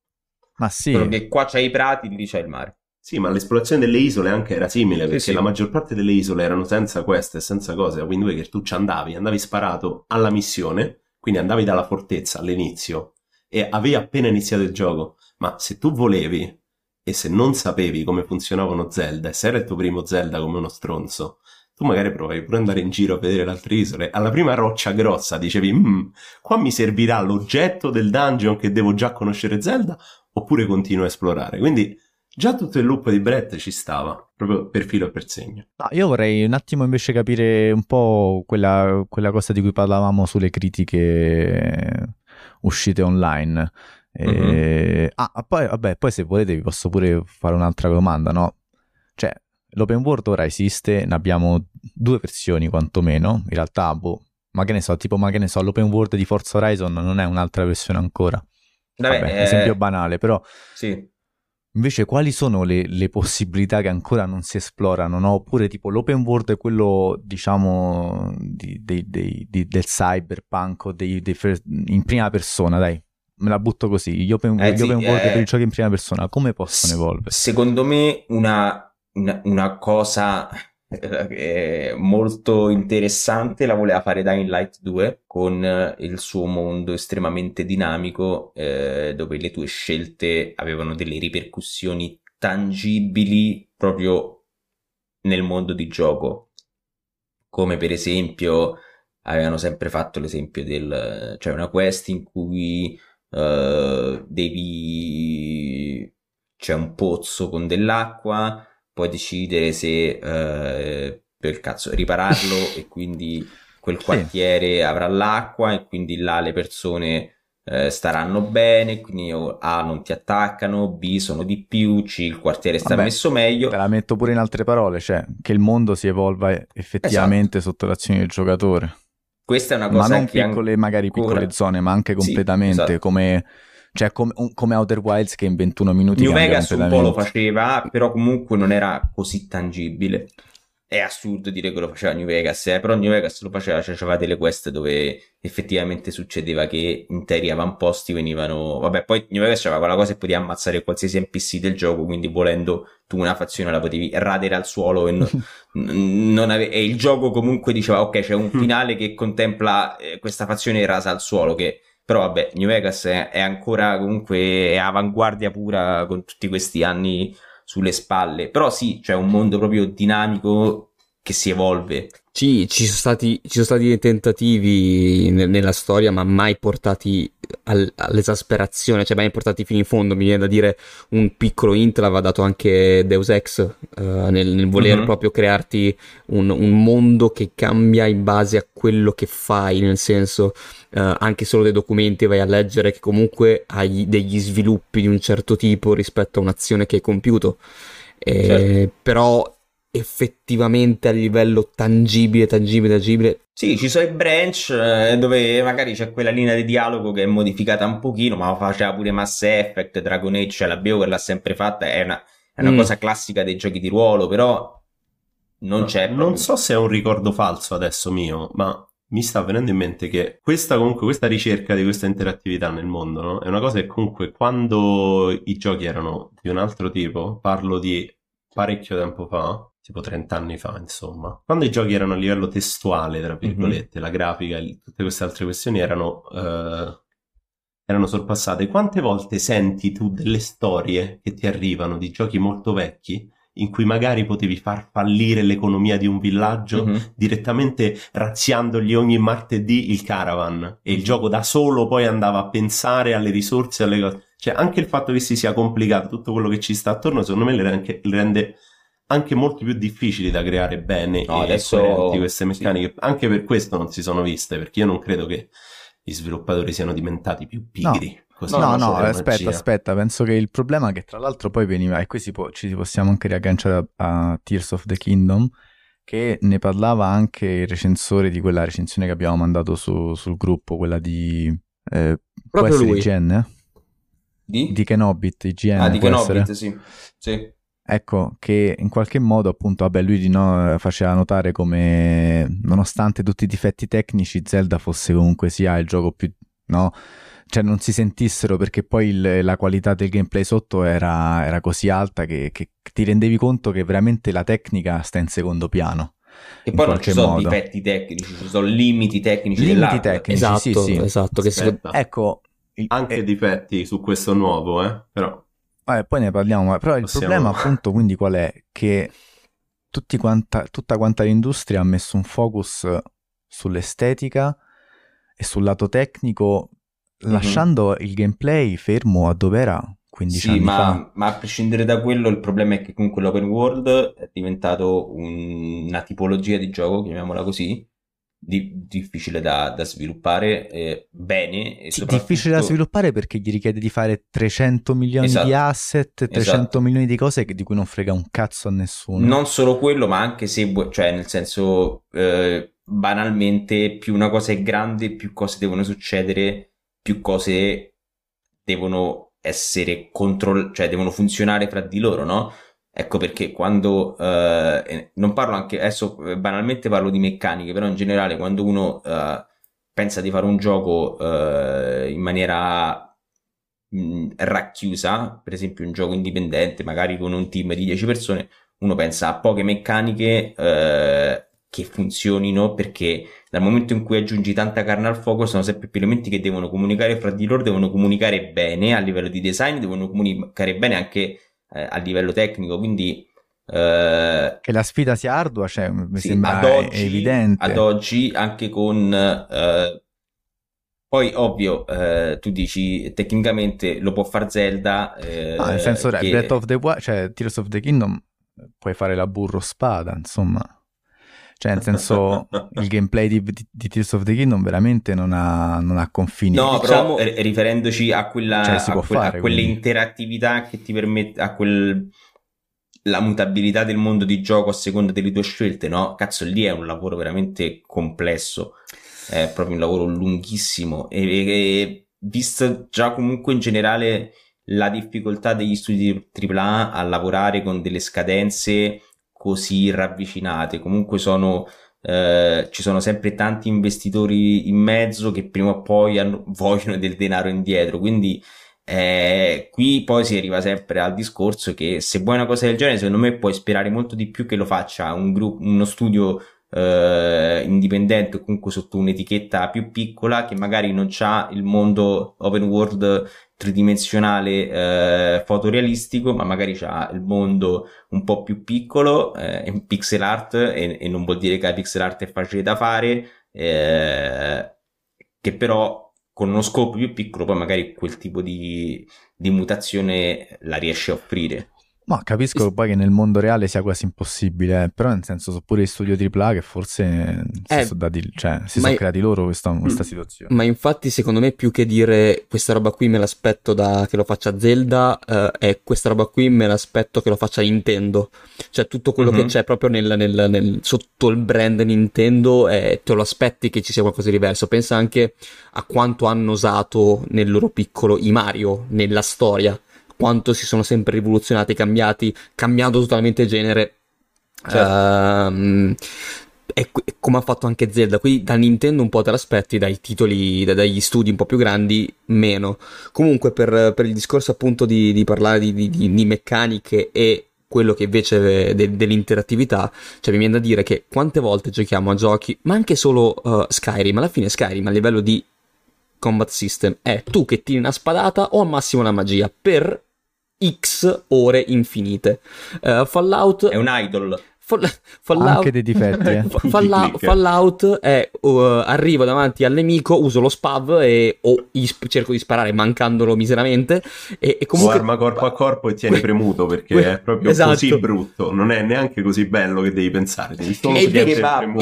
Ma sì. Solo che qua c'hai i prati, lì c'è il mare. Sì, ma l'esplorazione delle isole anche era simile, perché sì, sì. la maggior parte delle isole erano senza queste, senza cose. A Wind Waker tu ci andavi, andavi sparato alla missione, quindi andavi dalla fortezza all'inizio e avevi appena iniziato il gioco. Ma se tu volevi e se non sapevi come funzionavano Zelda, e se era il tuo primo Zelda come uno stronzo, tu magari provavi pure andare in giro a vedere le altre isole. Alla prima roccia grossa dicevi, mm, qua mi servirà l'oggetto del dungeon che devo già conoscere Zelda, oppure continuo a esplorare. Quindi già tutto il loop di Brett ci stava, proprio per filo e per segno. No, io vorrei un attimo invece capire un po' quella, quella cosa di cui parlavamo sulle critiche uscite online. E... Mm-hmm. Ah, poi, vabbè, poi se volete vi posso pure fare un'altra domanda, no? Cioè, L'open world ora esiste, ne abbiamo due versioni quantomeno, in realtà, boh, ma che ne so, tipo, ma che ne so, l'open world di Forza Horizon non è un'altra versione ancora. Vabbè, Vabbè eh... esempio banale, però... Sì. Invece, quali sono le, le, possibilità che ancora non si esplorano? No? Oppure, tipo, l'open world è quello, diciamo, di, di, di, del cyberpunk o in prima persona, dai. Me la butto così. Gli open, eh, gli sì, open world eh... per i giochi in prima persona, come possono evolvere? Secondo me, una una, una cosa eh, molto interessante la voleva fare Dying Light 2 con eh, il suo mondo estremamente dinamico eh, dove le tue scelte avevano delle ripercussioni tangibili proprio nel mondo di gioco. Come per esempio avevano sempre fatto l'esempio del cioè una quest in cui uh, devi c'è un pozzo con dell'acqua puoi decidere se eh, per cazzo ripararlo e quindi quel quartiere sì. avrà l'acqua e quindi là le persone eh, staranno bene, quindi A non ti attaccano, B sono di più, C il quartiere sta Vabbè, messo meglio. Te la metto pure in altre parole, cioè che il mondo si evolva effettivamente esatto. sotto l'azione del giocatore. Questa è una cosa ma non piccole, ancora... magari piccole zone, ma anche completamente sì, esatto. come cioè com- come Outer Wilds che in 21 minuti New Vegas un po' lo faceva però comunque non era così tangibile. È assurdo dire che lo faceva New Vegas, eh, però New Vegas lo faceva, cioè c'aveva delle quest dove effettivamente succedeva che interi avamposti venivano, vabbè, poi New Vegas c'aveva quella cosa e potevi ammazzare qualsiasi NPC del gioco, quindi volendo tu una fazione la potevi radere al suolo e, no, non ave- e il gioco comunque diceva ok c'è un finale che contempla eh, questa fazione rasa al suolo che però vabbè New Vegas è, è ancora comunque è avanguardia pura con tutti questi anni sulle spalle. Però sì, c'è un mondo proprio dinamico che si evolve. Sì, ci sono stati, ci sono stati dei tentativi ne- nella storia, ma mai portati al- all'esasperazione, cioè mai portati fino in fondo. Mi viene da dire un piccolo int l'aveva dato anche Deus Ex uh, nel, nel, voler mm-hmm. proprio crearti un, un, mondo che cambia in base a quello che fai, nel senso uh, anche solo dei documenti vai a leggere che comunque hai degli sviluppi di un certo tipo rispetto a un'azione che hai compiuto. Eh, certo. Però effettivamente a livello tangibile, tangibile, tangibile. Sì, ci sono i branch eh, dove magari c'è quella linea di dialogo che è modificata un pochino, ma faceva pure Mass Effect, Dragon Age, cioè la BioWare l'ha sempre fatta, è una, è una mm. cosa classica dei giochi di ruolo, però non no, c'è. Non so se è un ricordo falso adesso mio, ma mi sta venendo in mente che questa comunque questa ricerca di questa interattività nel mondo no? è una cosa che comunque quando i giochi erano di un altro tipo, parlo di parecchio tempo fa, tipo 30 anni fa, insomma. Quando i giochi erano a livello testuale, tra mhm. virgolette, mm-hmm. la grafica, tutte queste altre questioni erano, uh, erano sorpassate. Quante volte senti tu delle storie che ti arrivano di giochi molto vecchi in cui magari potevi far fallire l'economia di un villaggio mm-hmm. direttamente razziandogli ogni martedì il caravan e il gioco da solo poi andava a pensare alle risorse, alle cose. Cioè anche il fatto che si sia complicato tutto quello che ci sta attorno, secondo me le rende, le rende anche molto più difficili da creare bene no, adesso queste meccaniche. Sì. Anche per questo non si sono viste, perché io non credo che gli sviluppatori siano diventati più pigri. No. no, no, aspetta, aspetta, penso che il problema che tra l'altro poi veniva, e qui si può, ci possiamo anche riagganciare a, a, Tears of the Kingdom, che ne parlava anche il recensore di quella recensione che abbiamo mandato su, sul gruppo, quella di... Eh, Proprio lui. IGN? Eh? Di? Di Kenobit, IGN. Ah, di Kenobit, sì. sì. Ecco, che in qualche modo appunto, vabbè, lui no, faceva notare come nonostante tutti i difetti tecnici Zelda fosse comunque sia il gioco più, no? Cioè non si sentissero perché poi il, la qualità del gameplay sotto era, era così alta che, che, ti rendevi conto che veramente la tecnica sta in secondo piano. E poi non ci sono modo. difetti tecnici, ci sono limiti tecnici. Limiti tecnici, esatto, sì, sì. esatto. Che si... Ecco, il, anche eh, difetti su questo nuovo, eh, però. Vabbè, poi ne parliamo, però il Possiamo... problema appunto quindi qual è? Che quanta, tutta quanta l'industria ha messo un focus sull'estetica e sul lato tecnico, mm-hmm. lasciando il gameplay fermo a dove era 15 sì, anni ma, fa. ma a prescindere da quello, il problema è che comunque l'open world è diventato un, una tipologia di gioco, chiamiamola così, di, difficile da, da sviluppare eh, bene. E sì, soprattutto... Difficile da sviluppare perché gli richiede di fare 300 milioni esatto. di asset, 300 esatto. milioni di cose di cui non frega un cazzo a nessuno. Non solo quello, ma anche se, cioè nel senso, eh, banalmente, più una cosa è grande, più cose devono succedere, più cose devono essere controllate, cioè devono funzionare fra di loro, no? Ecco perché quando eh, non parlo anche adesso eh, banalmente parlo di meccaniche, però in generale quando uno eh, pensa di fare un gioco eh, in maniera mh, racchiusa, per esempio un gioco indipendente, magari con un team di 10 persone, uno pensa a poche meccaniche eh, che funzionino perché dal momento in cui aggiungi tanta carne al fuoco sono sempre più elementi che devono comunicare fra di loro, devono comunicare bene a livello di design, devono comunicare bene anche eh, a livello tecnico, quindi... Eh, che la sfida sia ardua, cioè, mi sì, sembra ad oggi, evidente. Ad oggi anche con... Eh, poi, ovvio, eh, tu dici tecnicamente lo può fare Zelda. Eh, ah, nel senso, che... Breath of the Wild, cioè Tears of the Kingdom, puoi fare la burro spada, insomma. Cioè, nel senso, il gameplay di, di, di, Tears of the Kingdom veramente non ha, non ha confini. No, diciamo, però riferendoci a quella, cioè, a, que- fare, a quell'interattività che ti permette, a quel la mutabilità del mondo di gioco a seconda delle tue scelte, no? Cazzo, lì è un lavoro veramente complesso, è proprio un lavoro lunghissimo e, e visto già comunque in generale la difficoltà degli studi AAA a lavorare con delle scadenze così ravvicinate, comunque sono eh, ci sono sempre tanti investitori in mezzo che prima o poi hanno, vogliono del denaro indietro, quindi eh, qui poi si arriva sempre al discorso che se vuoi una cosa del genere, secondo me puoi sperare molto di più che lo faccia un gruppo, uno studio eh, indipendente o comunque sotto un'etichetta più piccola che magari non ha il mondo open world tridimensionale eh, fotorealistico, ma magari c'ha il mondo un po' più piccolo, eh, in pixel art, e, e, non vuol dire che la pixel art è facile da fare, eh, che però con uno scopo più piccolo poi magari quel tipo di, di mutazione la riesce a offrire. Ma capisco poi che nel mondo reale sia quasi impossibile, eh, però nel senso sono pure gli studio AAA che forse eh, si, sono, dati, cioè, si sono creati loro questa, questa, situazione. Ma infatti secondo me più che dire questa roba qui me l'aspetto da che lo faccia Zelda, eh, è questa roba qui me l'aspetto che lo faccia Nintendo. Cioè tutto quello mm-hmm. che c'è proprio nel, nel, nel, sotto il brand Nintendo eh, te lo aspetti che ci sia qualcosa di diverso. Pensa anche a quanto hanno usato nel loro piccolo i Mario nella storia quanto si sono sempre rivoluzionati, cambiati, cambiando totalmente genere. Certo. Uh, e, come ha fatto anche Zelda, qui da Nintendo un po' te l'aspetti, dai titoli, dagli studi un po' più grandi, meno. Comunque per, per il discorso appunto di, di parlare di, di, di, meccaniche e quello che invece de, dell'interattività, cioè mi viene da dire che quante volte giochiamo a giochi, ma anche solo uh, Skyrim, alla fine Skyrim a livello di combat system è tu che tiri una spadata o al massimo una magia per X ore infinite. Uh, Fallout è un idol. Fall- Fallout, anche dei difetti. Eh. Fallout, Fallout è uh, arrivo davanti al nemico, uso lo spav e o isp- cerco di sparare mancandolo miseramente. E, e comunque... O arma corpo a corpo e tieni premuto perché que- è proprio esatto. così brutto. Non è neanche così bello che devi pensare. Devi solo e,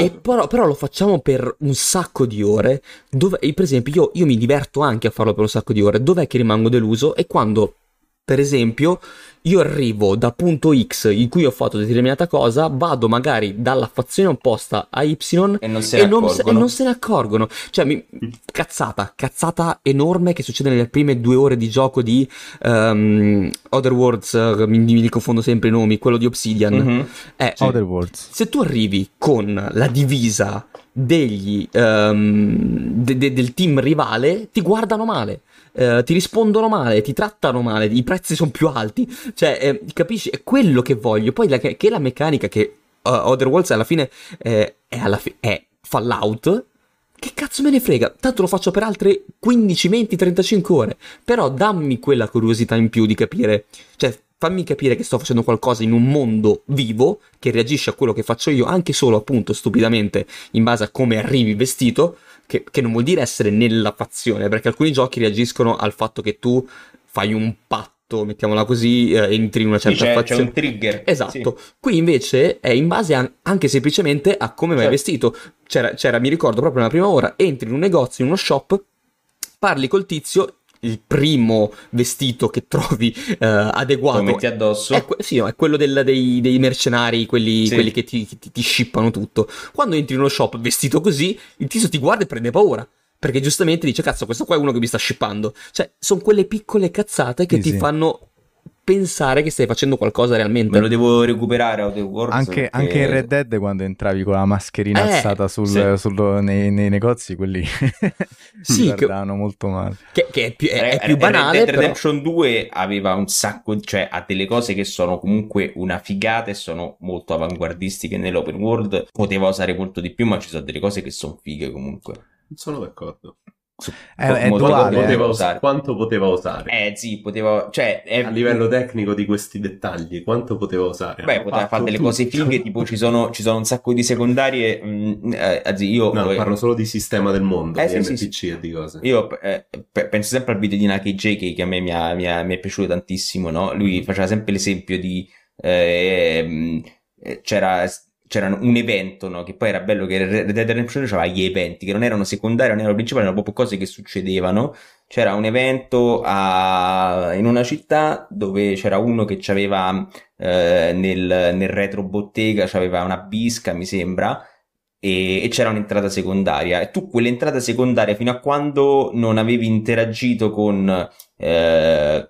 e però, però, lo facciamo per un sacco di ore. Dove, per esempio, io, io mi diverto anche a farlo per un sacco di ore. Dov'è che rimango deluso? E quando per esempio, io arrivo da punto X in cui ho fatto determinata cosa, vado magari dalla fazione opposta a Y e non se, ne, non se, non se ne accorgono. Cioè, mi, cazzata, cazzata enorme che succede nelle prime due ore di gioco di um, Other Worlds, uh, mi, mi confondo sempre i nomi, quello di Obsidian. Mm-hmm. Eh, sì. Other Worlds. Se tu arrivi con la divisa degli, um, de, de, del team rivale, ti guardano male eh, ti rispondono male, ti trattano male, i prezzi sono più alti, cioè eh, capisci? È quello che voglio. Poi la, che la meccanica che uh, Other Worlds alla fine eh, è, alla fi- è Fallout. Che cazzo me ne frega? Tanto lo faccio per altre 15, 20, 35 ore. Però dammi quella curiosità in più di capire. Cioè, fammi capire che sto facendo qualcosa in un mondo vivo che reagisce a quello che faccio io, anche solo appunto stupidamente in base a come arrivi vestito che, che non vuol dire essere nella fazione, perché alcuni giochi reagiscono al fatto che tu fai un patto, mettiamola così, eh, entri in una certa sì, c'è, fazione. C'è un trigger. Esatto. Sì. Qui invece è in base a, anche semplicemente a come vai certo. vestito. C'era, c'era, mi ricordo proprio nella prima ora, entri in un negozio, in uno shop, parli col tizio il primo vestito che trovi uh, adeguato. Lo metti addosso. È, sì, no, è quello del, dei, dei, mercenari, quelli, sì. quelli che, ti, ti, ti, shippano tutto. Quando entri in uno shop vestito così, il tizio ti guarda e prende paura. Perché giustamente dice, cazzo, questo qua è uno che mi sta shippando. Cioè, sono quelle piccole cazzate che sì, ti sì. fanno pensare che stai facendo qualcosa realmente. Me lo devo recuperare Worlds. Anche, perché... anche, in Red Dead quando entravi con la mascherina eh, alzata sul, sì. sul, nei, nei, negozi, quelli sì, guardavano che, molto male. Che, che è più, è, è più banale. Red Dead Redemption 2 aveva un sacco, cioè ha delle cose che sono comunque una figata e sono molto avanguardistiche nell'open world. Poteva usare molto di più, ma ci sono delle cose che sono fighe comunque. Non sono d'accordo. È, è duale, poteva usare. Quanto poteva usare? Eh sì, poteva, cioè, è... a livello tecnico di questi dettagli, quanto poteva usare? Beh, poteva fare delle tutto. cose fighe, tipo ci sono, ci sono, un sacco di secondarie. Mh, mm, eh, anzi, io no, eh, parlo solo di sistema del mondo, eh, di sì, NPC sì, e di cose. Io eh, penso sempre al video di Naki J che a me mi, ha, mi, ha, mi è piaciuto tantissimo, no? Lui faceva sempre l'esempio di eh, c'era c'era un evento, no? Che poi era bello che Red Dead Redemption aveva gli eventi, che non erano secondari, non erano principali, erano proprio cose che succedevano. C'era un evento a... in una città dove c'era uno che aveva eh, nel, nel retro bottega, c'aveva una bisca, mi sembra, e, c'era un'entrata secondaria. E tu quell'entrata secondaria, fino a quando non avevi interagito con... Eh,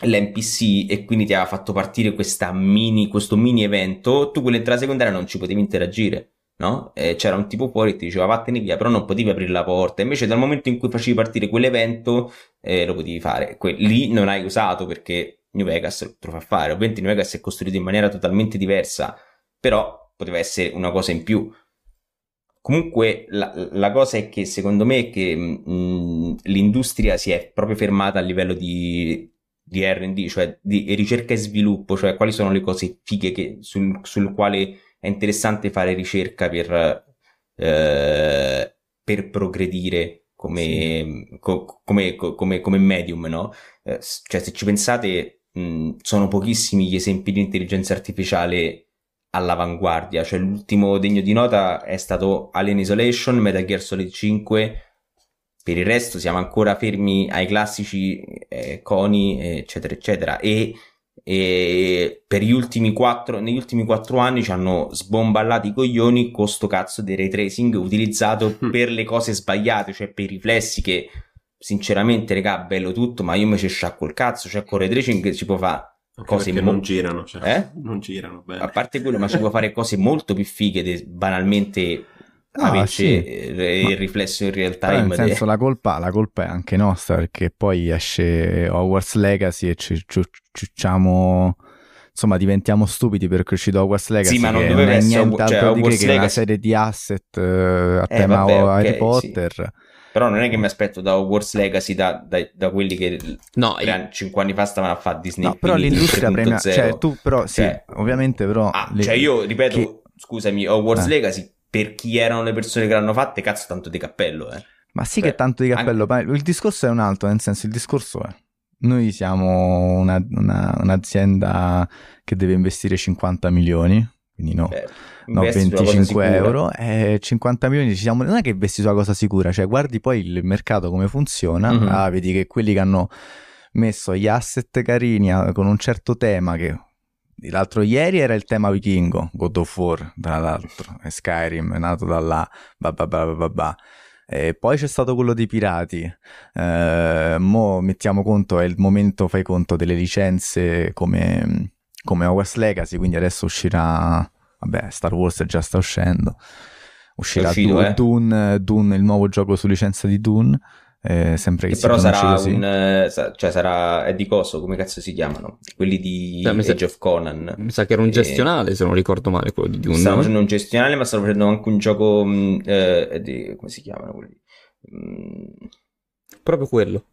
l'NPC e quindi ti aveva fatto partire mini, questo mini evento, tu quell'entrata secondaria non ci potevi interagire. No? E c'era un tipo fuori che ti diceva vattene via, però non potevi aprire la porta. Invece, dal momento in cui facevi partire quell'evento, eh, lo potevi fare. Que- lì non hai usato perché New Vegas te lo fa fare. Ovviamente New Vegas è costruito in maniera totalmente diversa, però poteva essere una cosa in più. Comunque la, la cosa è che secondo me è che mh, l'industria si è proprio fermata a livello di di R&D, cioè di ricerca e sviluppo, cioè quali sono le cose fighe che, sul, sul quale è interessante fare ricerca per, eh, per progredire come, sì. co, come, co, come, come, medium, no? Eh, cioè se ci pensate mh, sono pochissimi gli esempi di intelligenza artificiale all'avanguardia, cioè l'ultimo degno di nota è stato Alien Isolation, Metal Gear Solid 5, per il resto siamo ancora fermi ai classici eh, coni, eccetera, eccetera. E, e per gli ultimi quattro, negli ultimi quattro anni ci hanno sbomballati i coglioni con sto cazzo di ray tracing utilizzato per le cose sbagliate, cioè per i riflessi che sinceramente, regà, bello tutto, ma io mi ci sciacquo il cazzo, cioè con ray tracing si può fare cose mo- non girano, cioè, eh? non girano bene. A parte quello, ma si può fare cose molto più fighe, de- banalmente Ah, invece sì. il riflesso in real time. Nel senso, de... la, colpa, la, colpa, è anche nostra perché poi esce Hogwarts Legacy e ci ciucciamo. Insomma, diventiamo stupidi perché è uscito Hogwarts Legacy. Sì, ma non doveva essere niente cioè, altro di che, Legacy... una serie di asset uh, a eh, tema vabbè, okay, Harry Potter. Sì. Però non è che mi aspetto da Hogwarts Legacy da, da, da quelli che no, io... 5 anni fa stavano a fare Disney. No, però l'industria premia. Cioè, tu, però, sì, cioè... ovviamente, però. Ah, le... Cioè, io ripeto, che... scusami, Hogwarts eh. Legacy per chi erano le persone che l'hanno fatte, cazzo, tanto di cappello, eh. Ma sì Beh, che tanto di cappello, anche... il discorso è un altro, nel senso, il discorso è, noi siamo una, una, un'azienda che deve investire 50 milioni, quindi no, Beh, no 25 euro, e 50 milioni ci siamo, non è che investi sulla cosa sicura, cioè guardi poi il mercato come funziona, mm-hmm. ah, vedi che quelli che hanno messo gli asset carini ah, con un certo tema che L'altro ieri era il tema vichingo, God of War, tra l'altro, e Skyrim, è nato da là, bah bah bah bah E poi c'è stato quello dei pirati. Eh, mo mettiamo conto, è il momento, fai conto, delle licenze come, come Hogwarts Legacy, quindi adesso uscirà, vabbè, Star Wars già sta uscendo. Uscirà uscito, Dune, eh? Dune, Dune, il nuovo gioco su licenza di Dune. Eh, sempre che, che però sarà così. un eh, cioè sarà è di coso come cazzo si chiamano quelli di cioè, Age sa, of Conan mi sa che era un gestionale e... se non ricordo male quello di Dune stanno facendo un gestionale ma stanno facendo anche un gioco mm, eh, di, come si chiamano quelli mm. proprio quello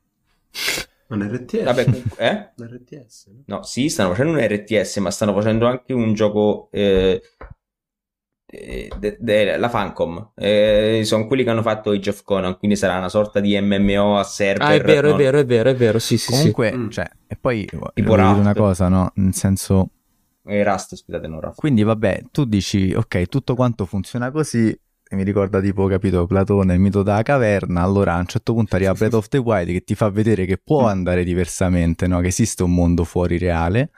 un RTS Vabbè, eh? un RTS no? no sì stanno facendo un RTS ma stanno facendo anche un gioco eh, eh, de, de, la Fancom eh, sono quelli che hanno fatto Age of Conan quindi sarà una sorta di MMO a server ah è vero no? è vero è vero è vero sì sì comunque sì. Mm. cioè e poi tipo dire una cosa no nel senso eh, Rust scusate non Rust quindi vabbè tu dici ok tutto quanto funziona così e mi ricorda tipo capito Platone il mito della caverna allora a un certo punto arriva Breath of the Wild che ti fa vedere che può andare diversamente no che esiste un mondo fuori reale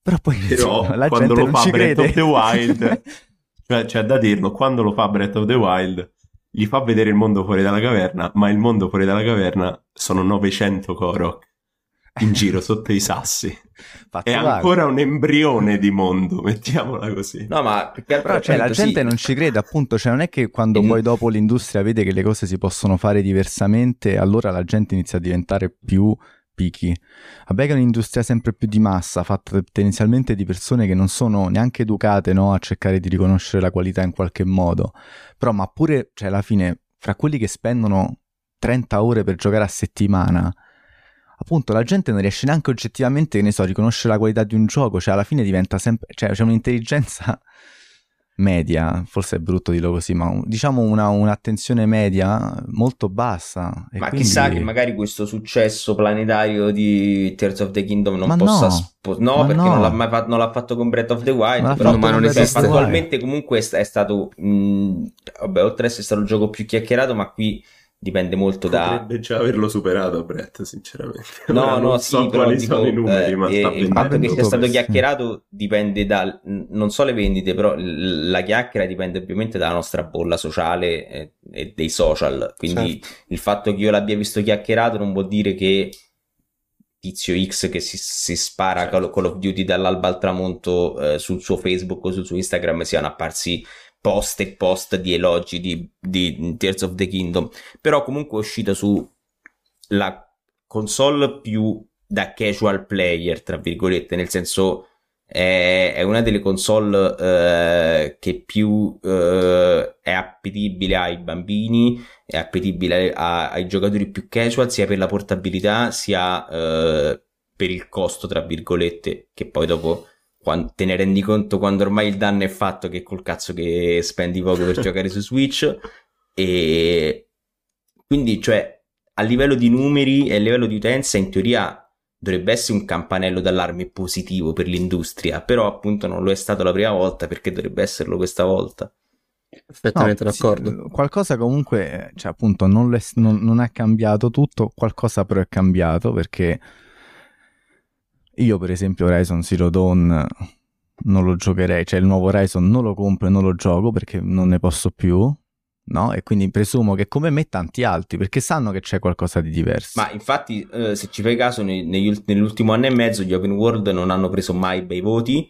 però poi però, la gente non ci Breath crede. of the Wild Cioè, c'è da dirlo, quando lo fa Breath of the Wild, gli fa vedere il mondo fuori dalla caverna, ma il mondo fuori dalla caverna sono 900 Korok in giro sotto i sassi. Fatto è ancora un embrione di mondo, mettiamola così. No, ma però cioè, la gente sì. non ci crede, appunto, cioè non è che quando in... poi dopo l'industria vede che le cose si possono fare diversamente, allora la gente inizia a diventare più picky. Vabbè che è un'industria sempre più di massa, fatta tendenzialmente di persone che non sono neanche educate no, a cercare di riconoscere la qualità in qualche modo. Però, ma pure, cioè, alla fine, fra quelli che spendono 30 ore per giocare a settimana, appunto, la gente non riesce neanche oggettivamente, ne so, a riconoscere la qualità di un gioco. Cioè, alla fine diventa sempre... Cioè, c'è un'intelligenza media, forse è brutto dirlo così, ma diciamo una, un'attenzione media molto bassa. ma quindi... chissà che magari questo successo planetario di Tears of the Kingdom non ma possa... No, spo- no perché no. Non, l'ha mai fatto, non l'ha fatto con Breath of the Wild, ma però ma non esiste. Attualmente comunque è, è stato... Mh, vabbè, oltre ad essere stato il gioco più chiacchierato, ma qui dipende molto Potrebbe da... Potrebbe già averlo superato Brett, sinceramente. No, Ora, no, sì, so però quali tipo, sono i numeri, eh, ma sta il fatto che sia stato chiacchierato dipende da, non so le vendite, però la chiacchiera dipende ovviamente dalla nostra bolla sociale e, e dei social, quindi certo. il fatto che io l'abbia visto chiacchierato non vuol dire che tizio X che si, si spara Call, Call of Duty dall'alba al tramonto eh, sul suo Facebook o sul suo Instagram siano apparsi post e post di elogi di, di Tears of the Kingdom. Però comunque è uscita su la console più da casual player, tra virgolette, nel senso è, è una delle console eh, che più eh, è appetibile ai bambini, è appetibile a, ai giocatori più casual, sia per la portabilità, sia eh, per il costo, tra virgolette, che poi dopo quando, te ne rendi conto quando ormai il danno è fatto che col cazzo che spendi poco per giocare su Switch e quindi cioè a livello di numeri e a livello di utenza in teoria dovrebbe essere un campanello d'allarme positivo per l'industria, però appunto non lo è stato la prima volta perché dovrebbe esserlo questa volta. Perfettamente No, d'accordo. sì, qualcosa comunque, cioè appunto non, l'è- non- non è cambiato tutto, qualcosa però è cambiato perché io per esempio Horizon Zero Dawn non lo giocherei, cioè il nuovo Horizon non lo compro e non lo gioco perché non ne posso più, no? E quindi presumo che come me tanti altri perché sanno che c'è qualcosa di diverso. Ma infatti, eh, se ci fai caso, nei- negli ult- nell'ultimo anno e mezzo gli open world non hanno preso mai bei voti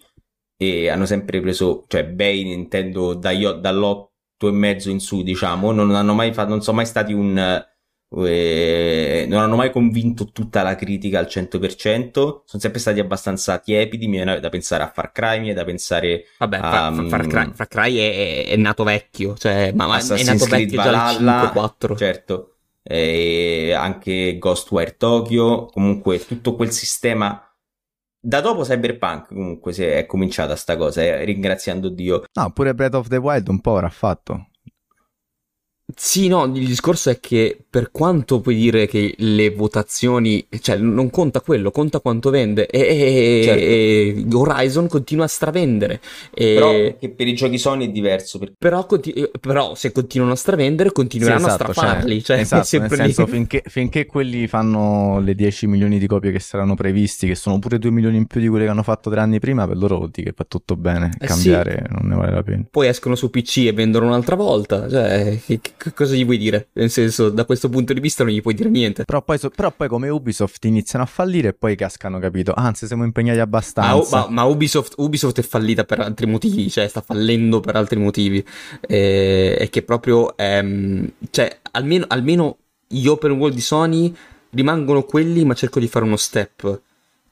e hanno sempre preso, cioè bei intendo dagli o- dall'8 e mezzo in su, diciamo, non hanno mai fatto, non sono mai stati un... eh, non hanno mai convinto tutta la critica al 100%, sono sempre stati abbastanza tiepidi, mi viene da pensare a Far Cry, mi viene da pensare Vabbè, Far, Um, Far Cry, Far Cry è, è- è nato vecchio, cioè, ma, ma è Assassin's nato Creed vecchio già al Valhalla, 5-4. certo, e anche Ghostwire Tokyo, comunque tutto quel sistema. Da dopo Cyberpunk comunque si è cominciata sta cosa, eh, ringraziando Dio. No, pure Breath of the Wild un po' avrà fatto. Sì, no, il discorso è che per quanto puoi dire che le votazioni, cioè non conta quello, conta quanto vende e, e- Certo. e Horizon continua a stravendere. E- Però che per i giochi Sony è diverso, perché però, conti- eh, però se continuano a stravendere continueranno Sì, esatto, a strafarli, cioè, esatto, è sempre nel senso finché, finché quelli fanno le 10 milioni di copie che saranno previsti, che sono pure 2 milioni in più di quelle che hanno fatto tre anni prima, per loro vuol dire che va tutto bene, Eh cambiare non ne vale la pena. Poi escono su PC e vendono un'altra volta, cioè, che, che cosa gli vuoi dire? Nel senso, da questo punto di vista non gli puoi dire niente. Però poi, so- però poi come Ubisoft iniziano a fallire e poi cascano, capito? Anzi, siamo impegnati Ma, abbastanza. ma- ma Ubisoft, Ubisoft è fallita per altri motivi, cioè sta fallendo per altri motivi. E, e che proprio, ehm, cioè, almeno, almeno gli open world di Sony rimangono quelli, ma cerco di fare uno step.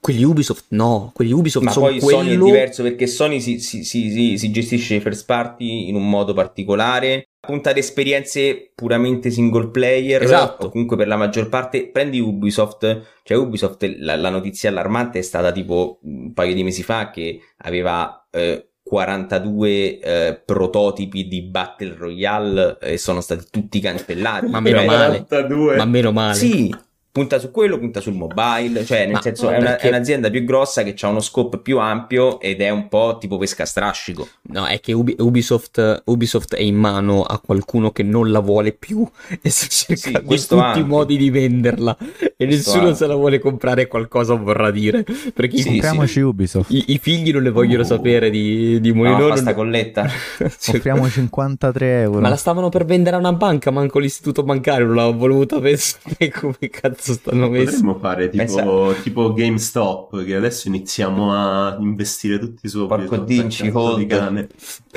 Quelli Ubisoft no, quelli Ubisoft ma sono poi quello... Sony è diverso perché Sony si, si- si- si- si gestisce i first party in un modo particolare, punta ad esperienze puramente single player, Esatto. o comunque per la maggior parte prendi Ubisoft, cioè Ubisoft la, la notizia allarmante è stata tipo un paio di mesi fa che aveva eh, 42 eh, prototipi di Battle Royale e sono stati tutti cancellati. Ma meno Cioè, male. 42. Ma meno male. sì, punta su quello, punta sul mobile, cioè nel Ma- senso è, una- perché- è un'azienda più grossa che ha uno scope più ampio ed è un po' tipo pesca strascico. No, è che Ubi- Ubisoft, Ubisoft è in mano a qualcuno che non la vuole più e sta cercando in questo tutti anche. i modi di venderla e Questo nessuno anche. se la vuole comprare qualcosa vorrà dire perché Sì, Compriamoci Ubisoft. i, i figli non ne vogliono Uh. sapere di, di No, Molinoro. fa sta colletta. Sì. Offriamo 53 euro. Ma la stavano per vendere a una banca, manco l'istituto bancario non l'ha voluta pensare come cazzo stanno messi. Potremmo fare tipo, Pensa- tipo GameStop, che adesso iniziamo a investire tutti su Porco dinci, cazzo di cane.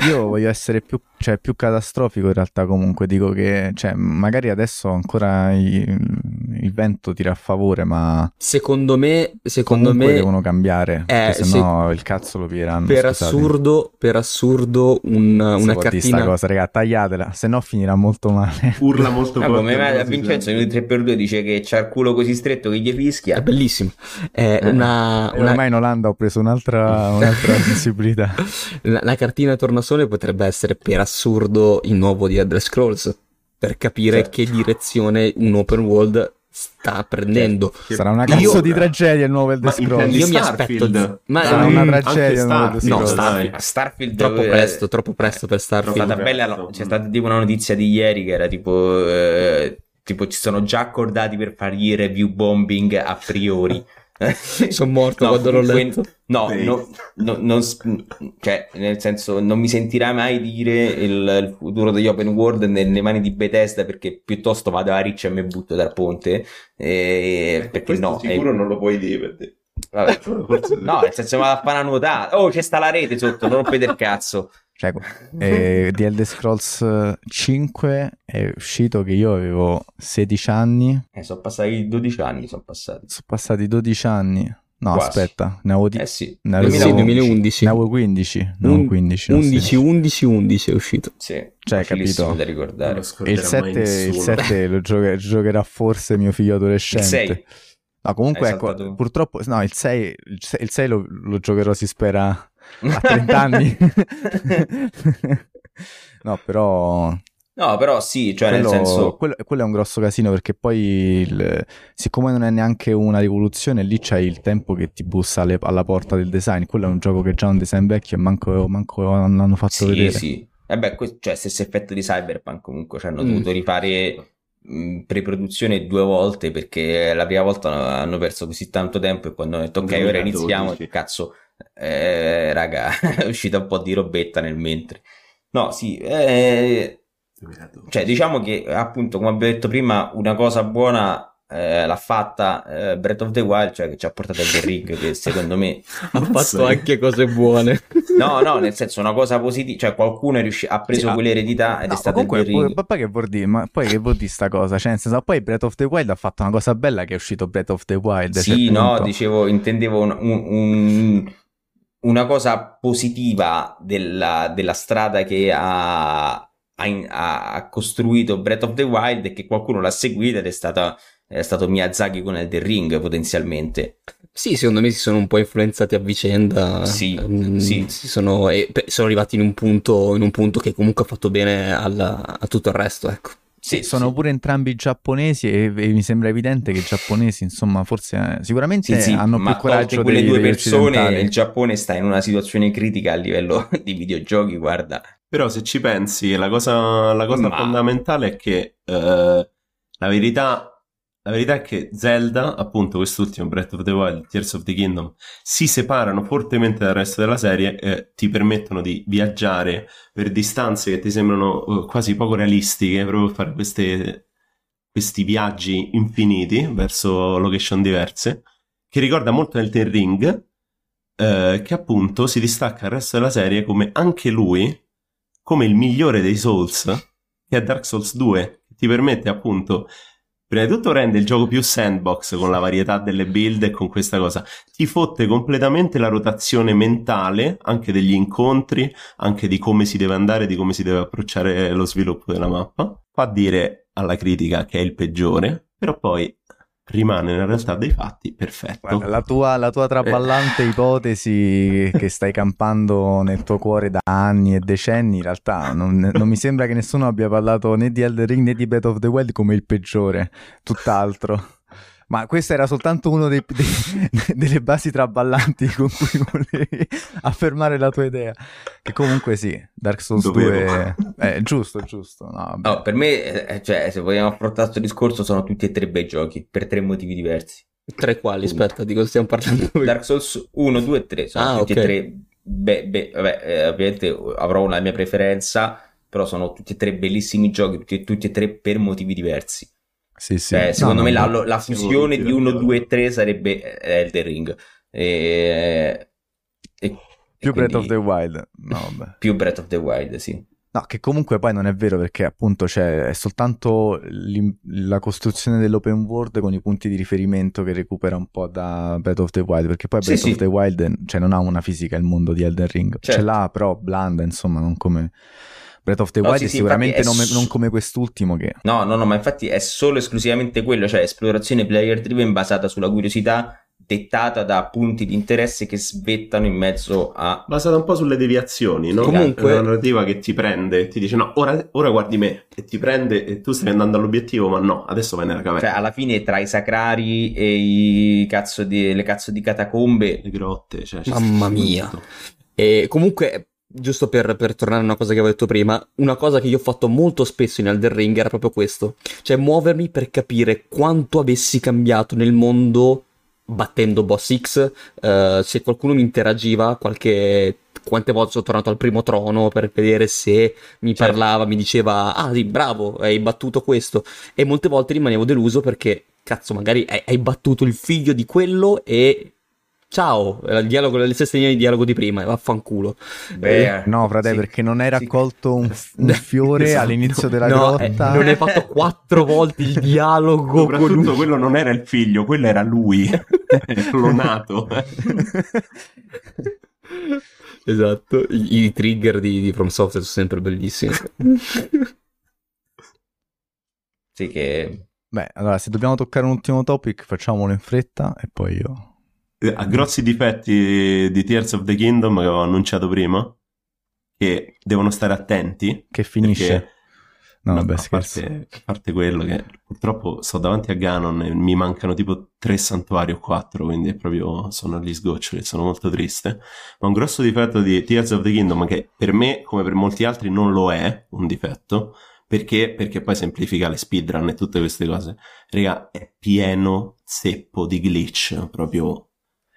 Io voglio essere più, cioè, più catastrofico in realtà comunque, dico che cioè, magari adesso ancora il, il vento tira a favore, ma Secondo me, secondo me devono cambiare, Eh, perché sennò il cazzo lo piglieranno. per scusate. assurdo, per assurdo un- una cartina cosa, raga, tagliatela, sennò finirà molto male. Urla molto Ah, forte. come si Vincenzo in sente. 3x2 dice che c'ha il culo così stretto che gli fischia. è bellissimo. È Eh. una, una- Ormai in Olanda ho preso un'altra, un'altra sensibilità. la, la cartina tornasole potrebbe essere per assurdo il nuovo di Elder Scrolls per capire Certo. che direzione un open world sta prendendo. Che- Sarà una Io- cazzo di tragedia il nuovo Elder Scrolls. Io mi Starfield? aspetto- ma- Sarà Mm, una anche tragedia il nuovo Elder Starfield, No. Starfield, Starfield Troppo eh, presto, troppo presto per Starfield. stata bella, presto. c'è stata tipo una notizia di ieri che era tipo, eh, tipo ci sono già accordati per fargli review bombing a priori. Sono morto No, quando l'ho letto. No, Sì. no, no, non, cioè, nel senso, non mi sentirai mai dire il, il futuro degli open world nelle mani di Bethesda perché piuttosto vado a riccia e mi butto dal ponte. eh, perché Questo no, sicuro eh, non lo puoi dire per te. Vabbè. Forse- No, nel senso, vado a fare una nuotata. Oh, c'è sta la rete sotto, non rompete il cazzo. Cioè, eh, The Elder Scrolls 5 è uscito che io avevo 16 anni, Eh, sono passati 12 anni, sono passati. sono passati 12 anni. No, Quasi. aspetta, ne avevo, di- Eh sì, ne avevo- Sì, 2011. ne avevo 15. Ne avevo Un- 15, no, 11, 16. 11, 11 è uscito. Sì, Cioè, capito? da ricordare. Non E il scorderà mai 7, il nessuno. 7 lo giocherà forse mio figlio Il adolescente. 6. No, comunque, ecco, purtroppo, no, il 6, il 6, il 6 lo, lo giocherò, si spera, a 30 anni. no, però No, però sì, cioè nel quello, senso... quello- quello è un grosso casino perché poi, il- siccome non è neanche una rivoluzione, lì c'hai il tempo che ti bussa alle- alla porta del design. Quello è un gioco che già un design vecchio e manco, manco hanno fatto Sì, vedere. sì. E beh, que- cioè, stesso effetto di Cyberpunk comunque, cioè, hanno Mm. dovuto rifare pre-produzione due volte perché la prima volta hanno perso così tanto tempo e quando hanno detto ok, ora 2012. iniziamo, cazzo, eh, raga, è uscita un po' di robetta nel mentre. No, sì, eh, 2012. cioè diciamo che appunto, come abbiamo detto prima, una cosa buona eh, l'ha fatta eh, Breath of the Wild, cioè che ci ha portato a The Ring, che secondo me Ha fatto anche cose buone. No, no, nel senso una cosa positiva, cioè qualcuno è riuscito, ha preso Sì, quell'eredità ed No, è stato comunque, The Ring. poi, poi che vuol dire? Ma poi che vuol dire sta cosa? Cioè, nel senso, poi Breath of the Wild ha fatto una cosa bella che è uscito Breath of the Wild. Sì, cioè, no, appunto. dicevo, intendevo un- un- un- una cosa positiva della, della strada che ha, ha ha costruito Breath of the Wild e che qualcuno l'ha seguita ed è stata è stato Miyazaki con Elden Ring potenzialmente. Sì, secondo me si sono un po' influenzati a vicenda. Sì, Mm, sì. si sono, e sono arrivati in un punto, in un punto che comunque ha fatto bene alla- a tutto il resto, ecco. Sì, sono sì. pure entrambi giapponesi e, e mi sembra evidente che i giapponesi, insomma, forse eh, sicuramente Sì, sì, hanno più coraggio quelle due persone, il Giappone sta in una situazione critica a livello di videogiochi, guarda. Però se ci pensi, la cosa, la cosa Ma- fondamentale è che eh, la verità la verità è che Zelda, appunto quest'ultimo Breath of the Wild, Tears of the Kingdom, si separano fortemente dal resto della serie e ti permettono di viaggiare per distanze che ti sembrano eh, quasi poco realistiche, proprio per fare queste- questi viaggi infiniti verso location diverse, che ricorda molto Elden Ring, eh, che appunto si distacca dal resto della serie come anche lui, come il migliore dei Souls, che è Dark Souls 2, che ti permette appunto, prima di tutto rende il gioco più sandbox con la varietà delle build e con questa cosa, ti fotte completamente la rotazione mentale, anche degli incontri, anche di come si deve andare, di come si deve approcciare lo sviluppo della mappa, fa dire alla critica che è il peggiore, però poi rimane nella realtà dei fatti perfetto. Guarda, la, tua, la tua traballante ipotesi che stai campando nel tuo cuore da anni e decenni, in realtà non, non mi sembra che nessuno abbia parlato né di Elden Ring né di Breath of the Wild come il peggiore, tutt'altro. Ma questo era soltanto uno dei, dei- delle basi traballanti con cui volevi affermare la tua idea. Che comunque sì, Dark Souls Dovevo. 2 è giusto, giusto. No. No, per me, eh, cioè, se vogliamo affrontare questo discorso, sono tutti e tre bei giochi, per tre motivi diversi. Tre quali, aspetta, di cosa stiamo parlando? Dark Souls 1, 2 e 3 sono Ah, tutti ok. e tre. Beh, beh, vabbè, eh, ovviamente avrò una mia preferenza, però sono tutti e tre bellissimi giochi, tutti, tutti e tre per motivi diversi. Sì, sì. Cioè, secondo No, me no, la, la fusione di 1, d'accordo. 2 e 3 sarebbe eh, Elden Ring. E, e- più e Breath quindi of the Wild. No, vabbè. più Breath of the Wild, sì. No, che comunque poi non è vero perché appunto c'è è soltanto la costruzione dell'open world con i punti di riferimento che recupera un po' da Breath of the Wild, perché poi Sì, Breath sì. of the Wild cioè, non ha una fisica il mondo di Elden Ring, ce Certo. l'ha però blanda, insomma, non come Breath of the No, Wild sì, e sì, sicuramente non, s- non come quest'ultimo che... No, no, no, ma infatti è solo esclusivamente quello, cioè esplorazione player driven basata sulla curiosità, dettata da punti di interesse che svettano in mezzo a... basata un po' sulle deviazioni, no? Comunque- È una narrativa che ti prende, ti dice no, ora, ora guardi me, e ti prende e tu stai andando all'obiettivo, ma no, adesso vai nella Cioè, caverna. alla fine tra i sacrari e i cazzo di, le cazzo di catacombe... Le grotte, cioè, Mamma tutto. mia. E comunque, giusto per, per tornare a una cosa che avevo detto prima, una cosa che io ho fatto molto spesso in Elden Ring era proprio questo, cioè muovermi per capire quanto avessi cambiato nel mondo battendo Boss X, uh, se qualcuno mi interagiva, qualche quante volte sono tornato al primo trono per vedere se mi certo. parlava, mi diceva ah sì bravo hai battuto questo e molte volte rimanevo deluso perché cazzo magari hai, hai battuto il figlio di quello e ciao, il dialogo, le stesse linee di dialogo di prima, vaffanculo. Beh, no, frate, sì. perché non hai raccolto un, un fiore esatto. all'inizio della no, grotta. Eh, non hai fatto quattro volte il dialogo Soprattutto con lui. quello non era il figlio, quello era lui, clonato. esatto, I, i, trigger di, di From Software sono sempre bellissimi. sì che... Beh, allora, se dobbiamo toccare un ultimo topic, facciamolo in fretta e poi io ha grossi difetti di Tears of the Kingdom che avevo annunciato prima, che devono stare attenti. Che finisce. Perché, no, vabbè, a, parte, a parte quello che purtroppo sto davanti a Ganon e mi mancano tipo tre santuari o quattro, quindi proprio sono agli sgoccioli, sono molto triste. Ma un grosso difetto di Tears of the Kingdom, che per me, come per molti altri, non lo è un difetto, perché? Perché poi semplifica le speedrun e tutte queste cose. Raga, è pieno zeppo di glitch, proprio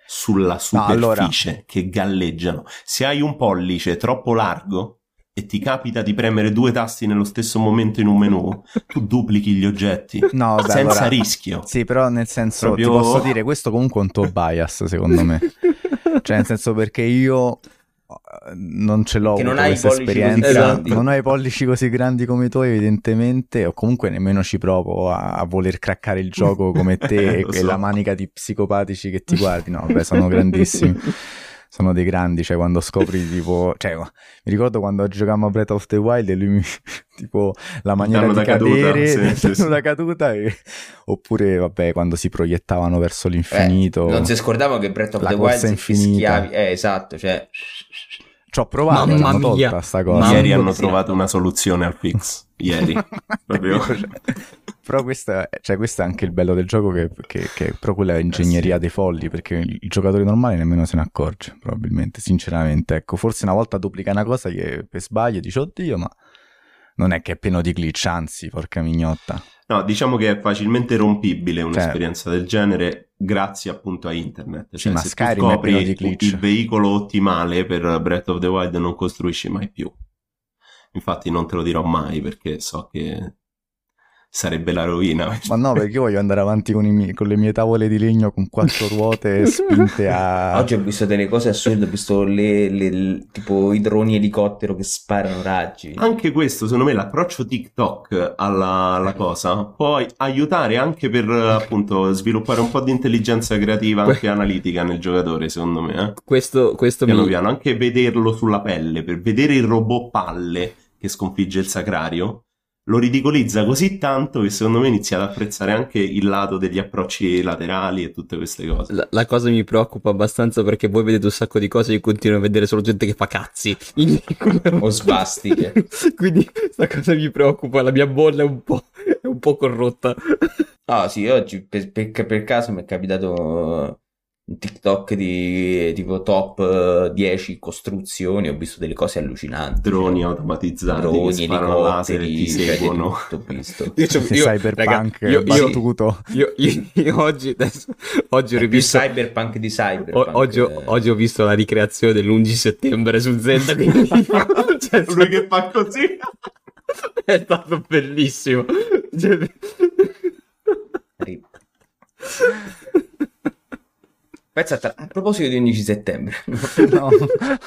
sulla superficie no, allora... che galleggiano. Se hai un pollice troppo largo e ti capita di premere due tasti nello stesso momento in un menu, tu duplichi gli oggetti no, vabbè, senza allora... rischio. Sì, però nel senso Proprio... ti posso dire questo comunque è un tuo bias secondo me. cioè nel senso perché io non ce l'ho non hai questa esperienza esatto. non ho i pollici così grandi come tu evidentemente o comunque nemmeno ci provo a, a voler craccare il gioco come te e, so. la manica di psicopatici che ti guardi no beh sono grandissimi sono dei grandi, cioè quando scopri tipo, cioè mi ricordo quando giocavamo a Breath of the Wild e lui mi, tipo la maniera di cadere, caduta, sì, sì, sì. caduta e... oppure vabbè quando si proiettavano verso l'infinito. Eh, non si scordava che Breath of the Wild si fischiavi, eh esatto, cioè ci ho provato, Mamma hanno tolta sta cosa. Ieri hanno trovato una soluzione al fix. Ieri. Proprio. però questo è, cioè, questo è anche il bello del gioco che, che, che è proprio quella ingegneria eh sì. dei folli, perché il, il, giocatore normale nemmeno se ne accorge, probabilmente, sinceramente. Ecco, forse una volta duplica una cosa che per sbaglio dice, oddio, ma non è che è pieno di glitch, anzi, porca mignotta. No, diciamo che è facilmente rompibile un'esperienza cioè, del genere grazie appunto a internet. Cioè, sì, ma se Skyrim tu scopri il veicolo ottimale per Breath of the Wild non costruisci mai più. Infatti non te lo dirò mai perché so che sarebbe la rovina. Ma no, perché io voglio andare avanti con, miei, con, le mie tavole di legno con quattro ruote spinte a... Oggi ho visto delle cose assurde, ho visto le, le, tipo i droni elicottero che sparano raggi. Anche questo, secondo me, l'approccio TikTok alla, alla cosa può aiutare anche per appunto sviluppare un po' di intelligenza creativa, anche analitica nel giocatore, secondo me. Eh? Questo, questo piano mi... piano, anche vederlo sulla pelle, per vedere il robot palle che sconfigge il sacrario lo ridicolizza così tanto che secondo me inizia ad apprezzare anche il lato degli approcci laterali e tutte queste cose. La, la cosa mi preoccupa abbastanza perché voi vedete un sacco di cose e io continuo a vedere solo gente che fa cazzi. o svastiche. Quindi questa cosa mi preoccupa, la mia bolla è un po', è un po corrotta. Ah sì, oggi per, per, per caso mi è capitato un TikTok di tipo top 10 eh, costruzioni, ho visto delle cose allucinanti. Droni cioè, automatizzati, droni, elicotteri, ti cioè, seguono. Tutto visto. io, io, cyberpunk raga, io, battuto. Io, io, io, oggi, adesso, oggi ho rivisto... cyberpunk di cyberpunk. O, oggi, ho, oggi, ho visto la ricreazione dell'11 settembre su Zelda. Quindi... cioè, Lui che fa così. È stato bellissimo. Cioè... Pensa a, proposito di 11 settembre, no.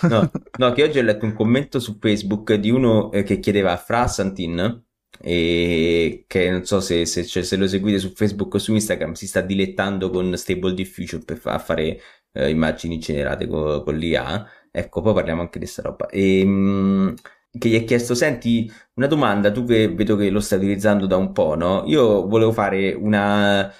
no, no, che oggi ho letto un commento su Facebook di uno eh, che chiedeva a Fra Santin, e che non so se, se, cioè, se, lo seguite su Facebook o su Instagram, si sta dilettando con Stable Diffusion per fa, fare eh, immagini generate con, con, l'IA. Ecco, poi parliamo anche di questa roba. E, mh, mm, che gli ha chiesto, senti, una domanda, tu che vedo che lo stai utilizzando da un po', no? Io volevo fare una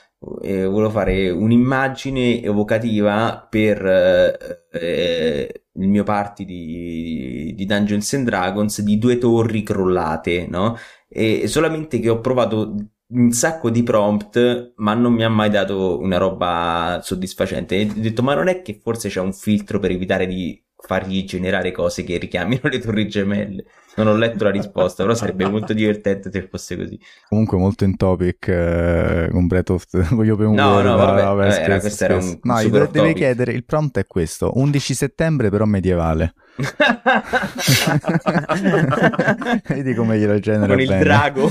eh, volevo fare un'immagine evocativa per eh, eh, il mio party di, di, Dungeons and Dragons di due torri crollate, no? E solamente che ho provato un sacco di prompt, ma non mi ha mai dato una roba soddisfacente. Ho detto, ma non è che forse c'è un filtro per evitare di fargli generare cose che richiamino le torri gemelle. Non ho letto la risposta, però sarebbe molto divertente se fosse così. Comunque molto in topic eh, con Breath of the Open No, no, vabbè, vabbè, vabbè, eh, era- questo era un- No, deve, deve chiedere, il prompt è questo, 11 settembre però medievale. Vedi come glielo genera Con il bene. drago.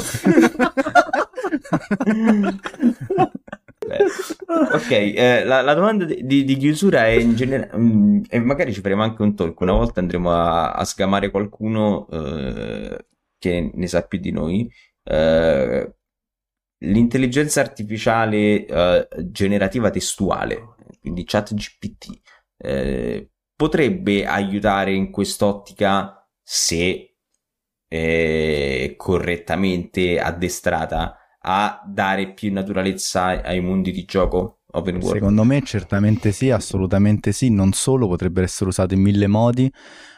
Ok, eh, la, la domanda di, di- chiusura è in generale, e magari ci faremo anche un talk, una volta andremo a, a sgamare qualcuno eh, che ne sa più di noi. Eh, l'intelligenza artificiale eh, generativa testuale, quindi chat GPT, eh, potrebbe aiutare in quest'ottica se eh, correttamente addestrata a dare più naturalezza ai mondi di gioco open world. Secondo me certamente sì, assolutamente sì, non solo, potrebbero essere usate in mille modi.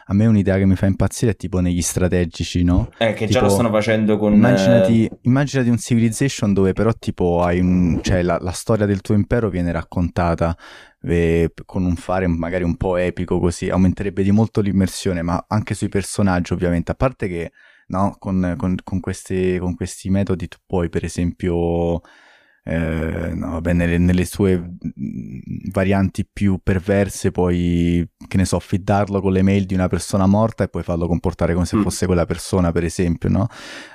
A me un'idea che mi fa impazzire è tipo negli strategici, no? Eh, che già tipo, lo stanno facendo con... Immaginati, eh, immaginati un Civilization dove però tipo hai un, cioè la, la storia del tuo impero viene raccontata eh, con un fare magari un po' epico così, aumenterebbe di molto l'immersione, ma anche sui personaggi ovviamente, a parte che no, con, con- con questi, con questi metodi tu puoi per esempio... eh, no, vabbè, nelle, nelle sue mm, varianti più perverse puoi, che ne so, fiddarlo con le mail di una persona morta e puoi farlo comportare come se Mm. fosse quella persona, per esempio, no?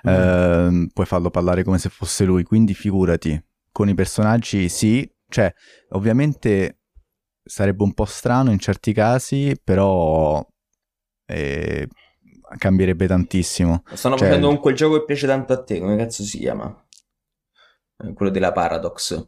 Ehm, puoi farlo parlare come se fosse lui, quindi figurati, con i personaggi sì, cioè ovviamente sarebbe un po' strano in certi casi, però eh, cambierebbe tantissimo. Stanno cioè- facendo con quel gioco che piace tanto a te, come cazzo si chiama? Eh, Quello della Paradox.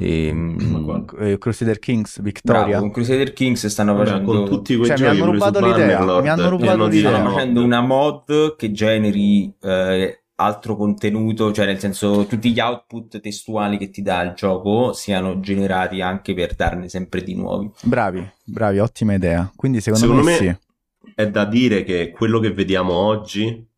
Ehm, Eh, Crusader Kings, Victoria. bravo, con Crusader Kings stanno Vabbè, facendo... con tutti quei Cioè, mi giochi hanno pure su rubato l'idea, mi hanno rubato di l'idea. stanno facendo una mod che generi eh, altro contenuto, cioè nel senso tutti gli output testuali che ti dà il gioco siano generati anche per darne sempre di nuovi. Bravi, bravi, ottima idea. Quindi secondo, Secondo me, me- sì. È da dire che quello che vediamo oggi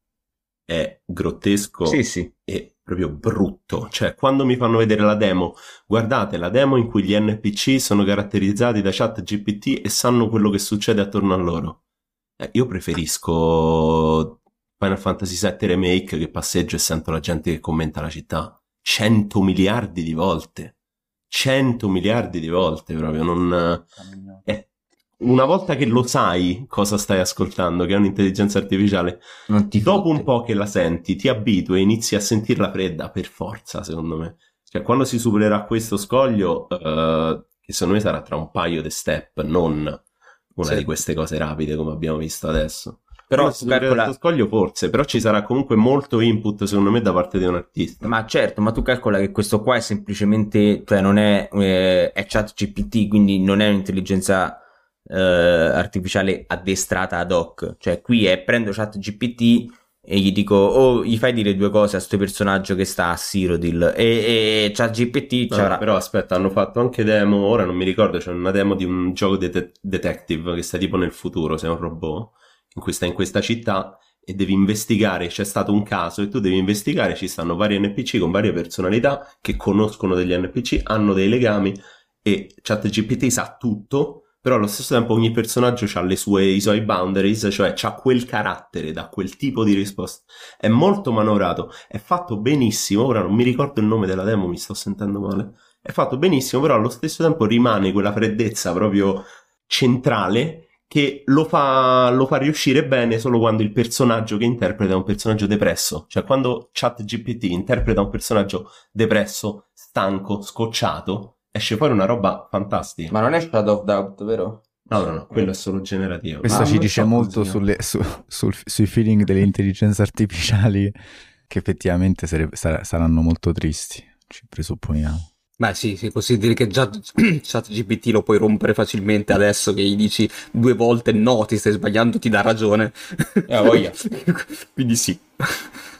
è grottesco Sì, sì. e proprio brutto. Cioè, quando mi fanno vedere la demo, guardate la demo in cui gli NPC sono caratterizzati da chat GPT e sanno quello che succede attorno a loro. Eh, io preferisco Final Fantasy VII Remake che passeggio e sento la gente che commenta la città. 100 miliardi di volte. 100 miliardi di volte proprio. Non... eh, una volta che lo sai cosa stai ascoltando, che è un'intelligenza artificiale, dopo un po' che la senti, ti abitui e inizi a sentirla fredda per forza, secondo me. Cioè, quando si supererà questo scoglio, eh, che secondo me sarà tra un paio di step, non una Sì. di queste cose rapide come abbiamo visto adesso. Però supererà calcola- questo scoglio forse, però ci sarà comunque molto input, secondo me, da parte di un artista. Ma certo, ma tu calcola che questo qua è semplicemente, cioè non è, eh, è chat GPT, quindi non è un'intelligenza eh, artificiale addestrata ad hoc. Cioè qui è prendo chat GPT e gli dico, oh, gli fai dire due cose a sto personaggio che sta a Cyrodiil e, e chat GPT No, c'avrà... però aspetta, hanno fatto anche demo, ora non mi ricordo, c'è una demo di un gioco de- detective che sta tipo nel futuro, sei un robot, in cui stai in questa città e devi investigare, c'è stato un caso e tu devi investigare, ci stanno vari NPC con varie personalità che conoscono degli NPC, hanno dei legami e ChatGPT sa tutto, però allo stesso tempo ogni personaggio ha le sue, i suoi boundaries, cioè ha quel carattere, da quel tipo di risposta. È molto manovrato, è fatto benissimo, ora non mi ricordo il nome della demo, mi sto sentendo male. È fatto benissimo, però allo stesso tempo rimane quella freddezza proprio centrale che lo fa, lo fa riuscire bene solo quando il personaggio che interpreta è un personaggio depresso. Cioè, quando ChatGPT interpreta un personaggio depresso, stanco, scocciato, esce fuori una roba fantastica. Ma non è Shadow of Doubt, vero? No, no, no, quello è solo generativo. Questo ci dice so molto sulle- su- sul- sui feeling delle intelligenze artificiali che effettivamente sare- sar- saranno molto tristi, ci presupponiamo. Beh sì, si può dire che già ChatGPT lo puoi rompere facilmente adesso che gli dici due volte no, ti stai sbagliando, ti dà ragione. Eh, ha voglia. Quindi sì.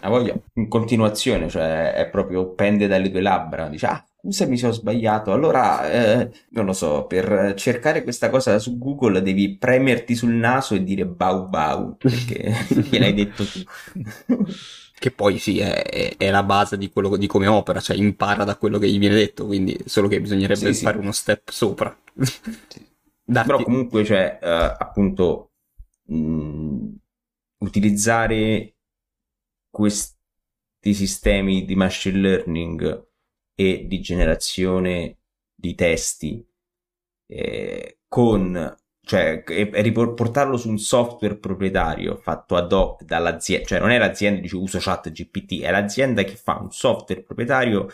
Ha voglia. In continuazione, cioè è proprio pende dalle tue labbra. Dice, ah, scusa, mi sono sbagliato. Allora, eh, non lo so, per cercare questa cosa su Google devi premerti sul naso e dire bau bau, perché gliel'hai detto tu. Che poi sì, è, è- la base di quello di come opera, cioè impara da quello che gli viene detto, quindi solo che bisognerebbe Sì, sì. fare uno step sopra. Dati. Però comunque c'è eh, appunto mh, utilizzare questi sistemi di machine learning e di generazione di testi eh, con cioè e, e riportarlo su un software proprietario fatto ad hoc dall'azienda, cioè non è l'azienda che dice uso chat GPT, è l'azienda che fa un software proprietario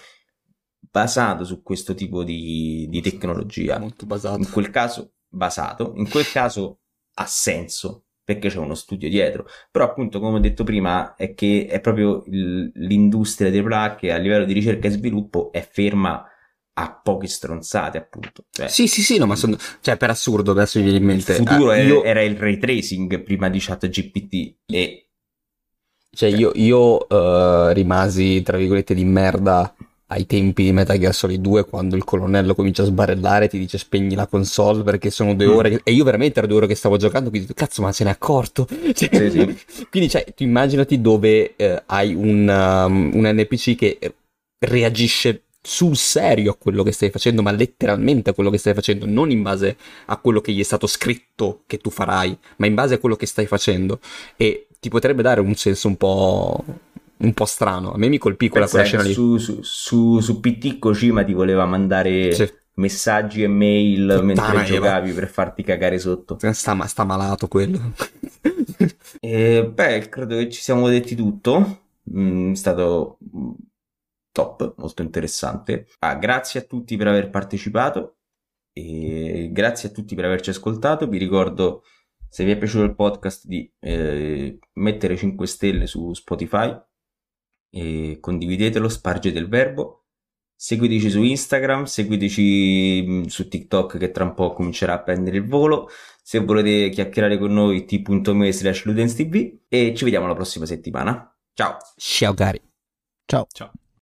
basato su questo tipo di, di tecnologia. Molto basato. In quel caso basato, in quel caso ha senso perché c'è uno studio dietro. Però appunto, come ho detto prima, è che è proprio il, l'industria dei AAA che a livello di ricerca e sviluppo è ferma a poche stronzate, appunto. Cioè, Sì, sì, sì, no, ma sono... Cioè, per assurdo, adesso mi viene in il mente... futuro ah, io- era il ray tracing prima di ChatGPT e Cioè, io, io eh, rimasi, tra virgolette, di merda ai tempi di Metal Gear Solid 2 quando il colonnello comincia a sbarellare ti dice spegni la console perché sono due Mm. ore che- e io veramente era due ore che stavo giocando quindi cazzo ma se n'è accorto Cioè, Sì, sì. quindi cioè tu immaginati dove eh, hai un, um, un NPC che reagisce sul serio a quello che stai facendo ma letteralmente a quello che stai facendo non in base a quello che gli è stato scritto che tu farai ma in base a quello che stai facendo e ti potrebbe dare un senso un po' un po' strano a me mi colpì quella, quella scena lì su, su, su, su PT Kojima ti voleva mandare Sì. messaggi e mail Puttana mentre Eva. giocavi per farti cagare sotto. Sta, ma- sta malato quello. E, beh, credo che ci siamo detti tutto. Mm, è stato mm, top, molto interessante. Ah, grazie a tutti per aver partecipato e grazie a tutti per averci ascoltato. Vi ricordo, se vi è piaciuto il podcast, di eh, mettere 5 stelle su Spotify e condividetelo, spargete il verbo. Seguiteci su Instagram, seguiteci mm, su TikTok che tra un po' comincerà a prendere il volo. Se volete chiacchierare con noi, t.me slash ludens tv e ci vediamo la prossima settimana. Ciao! Ciao cari. Ciao. Ciao.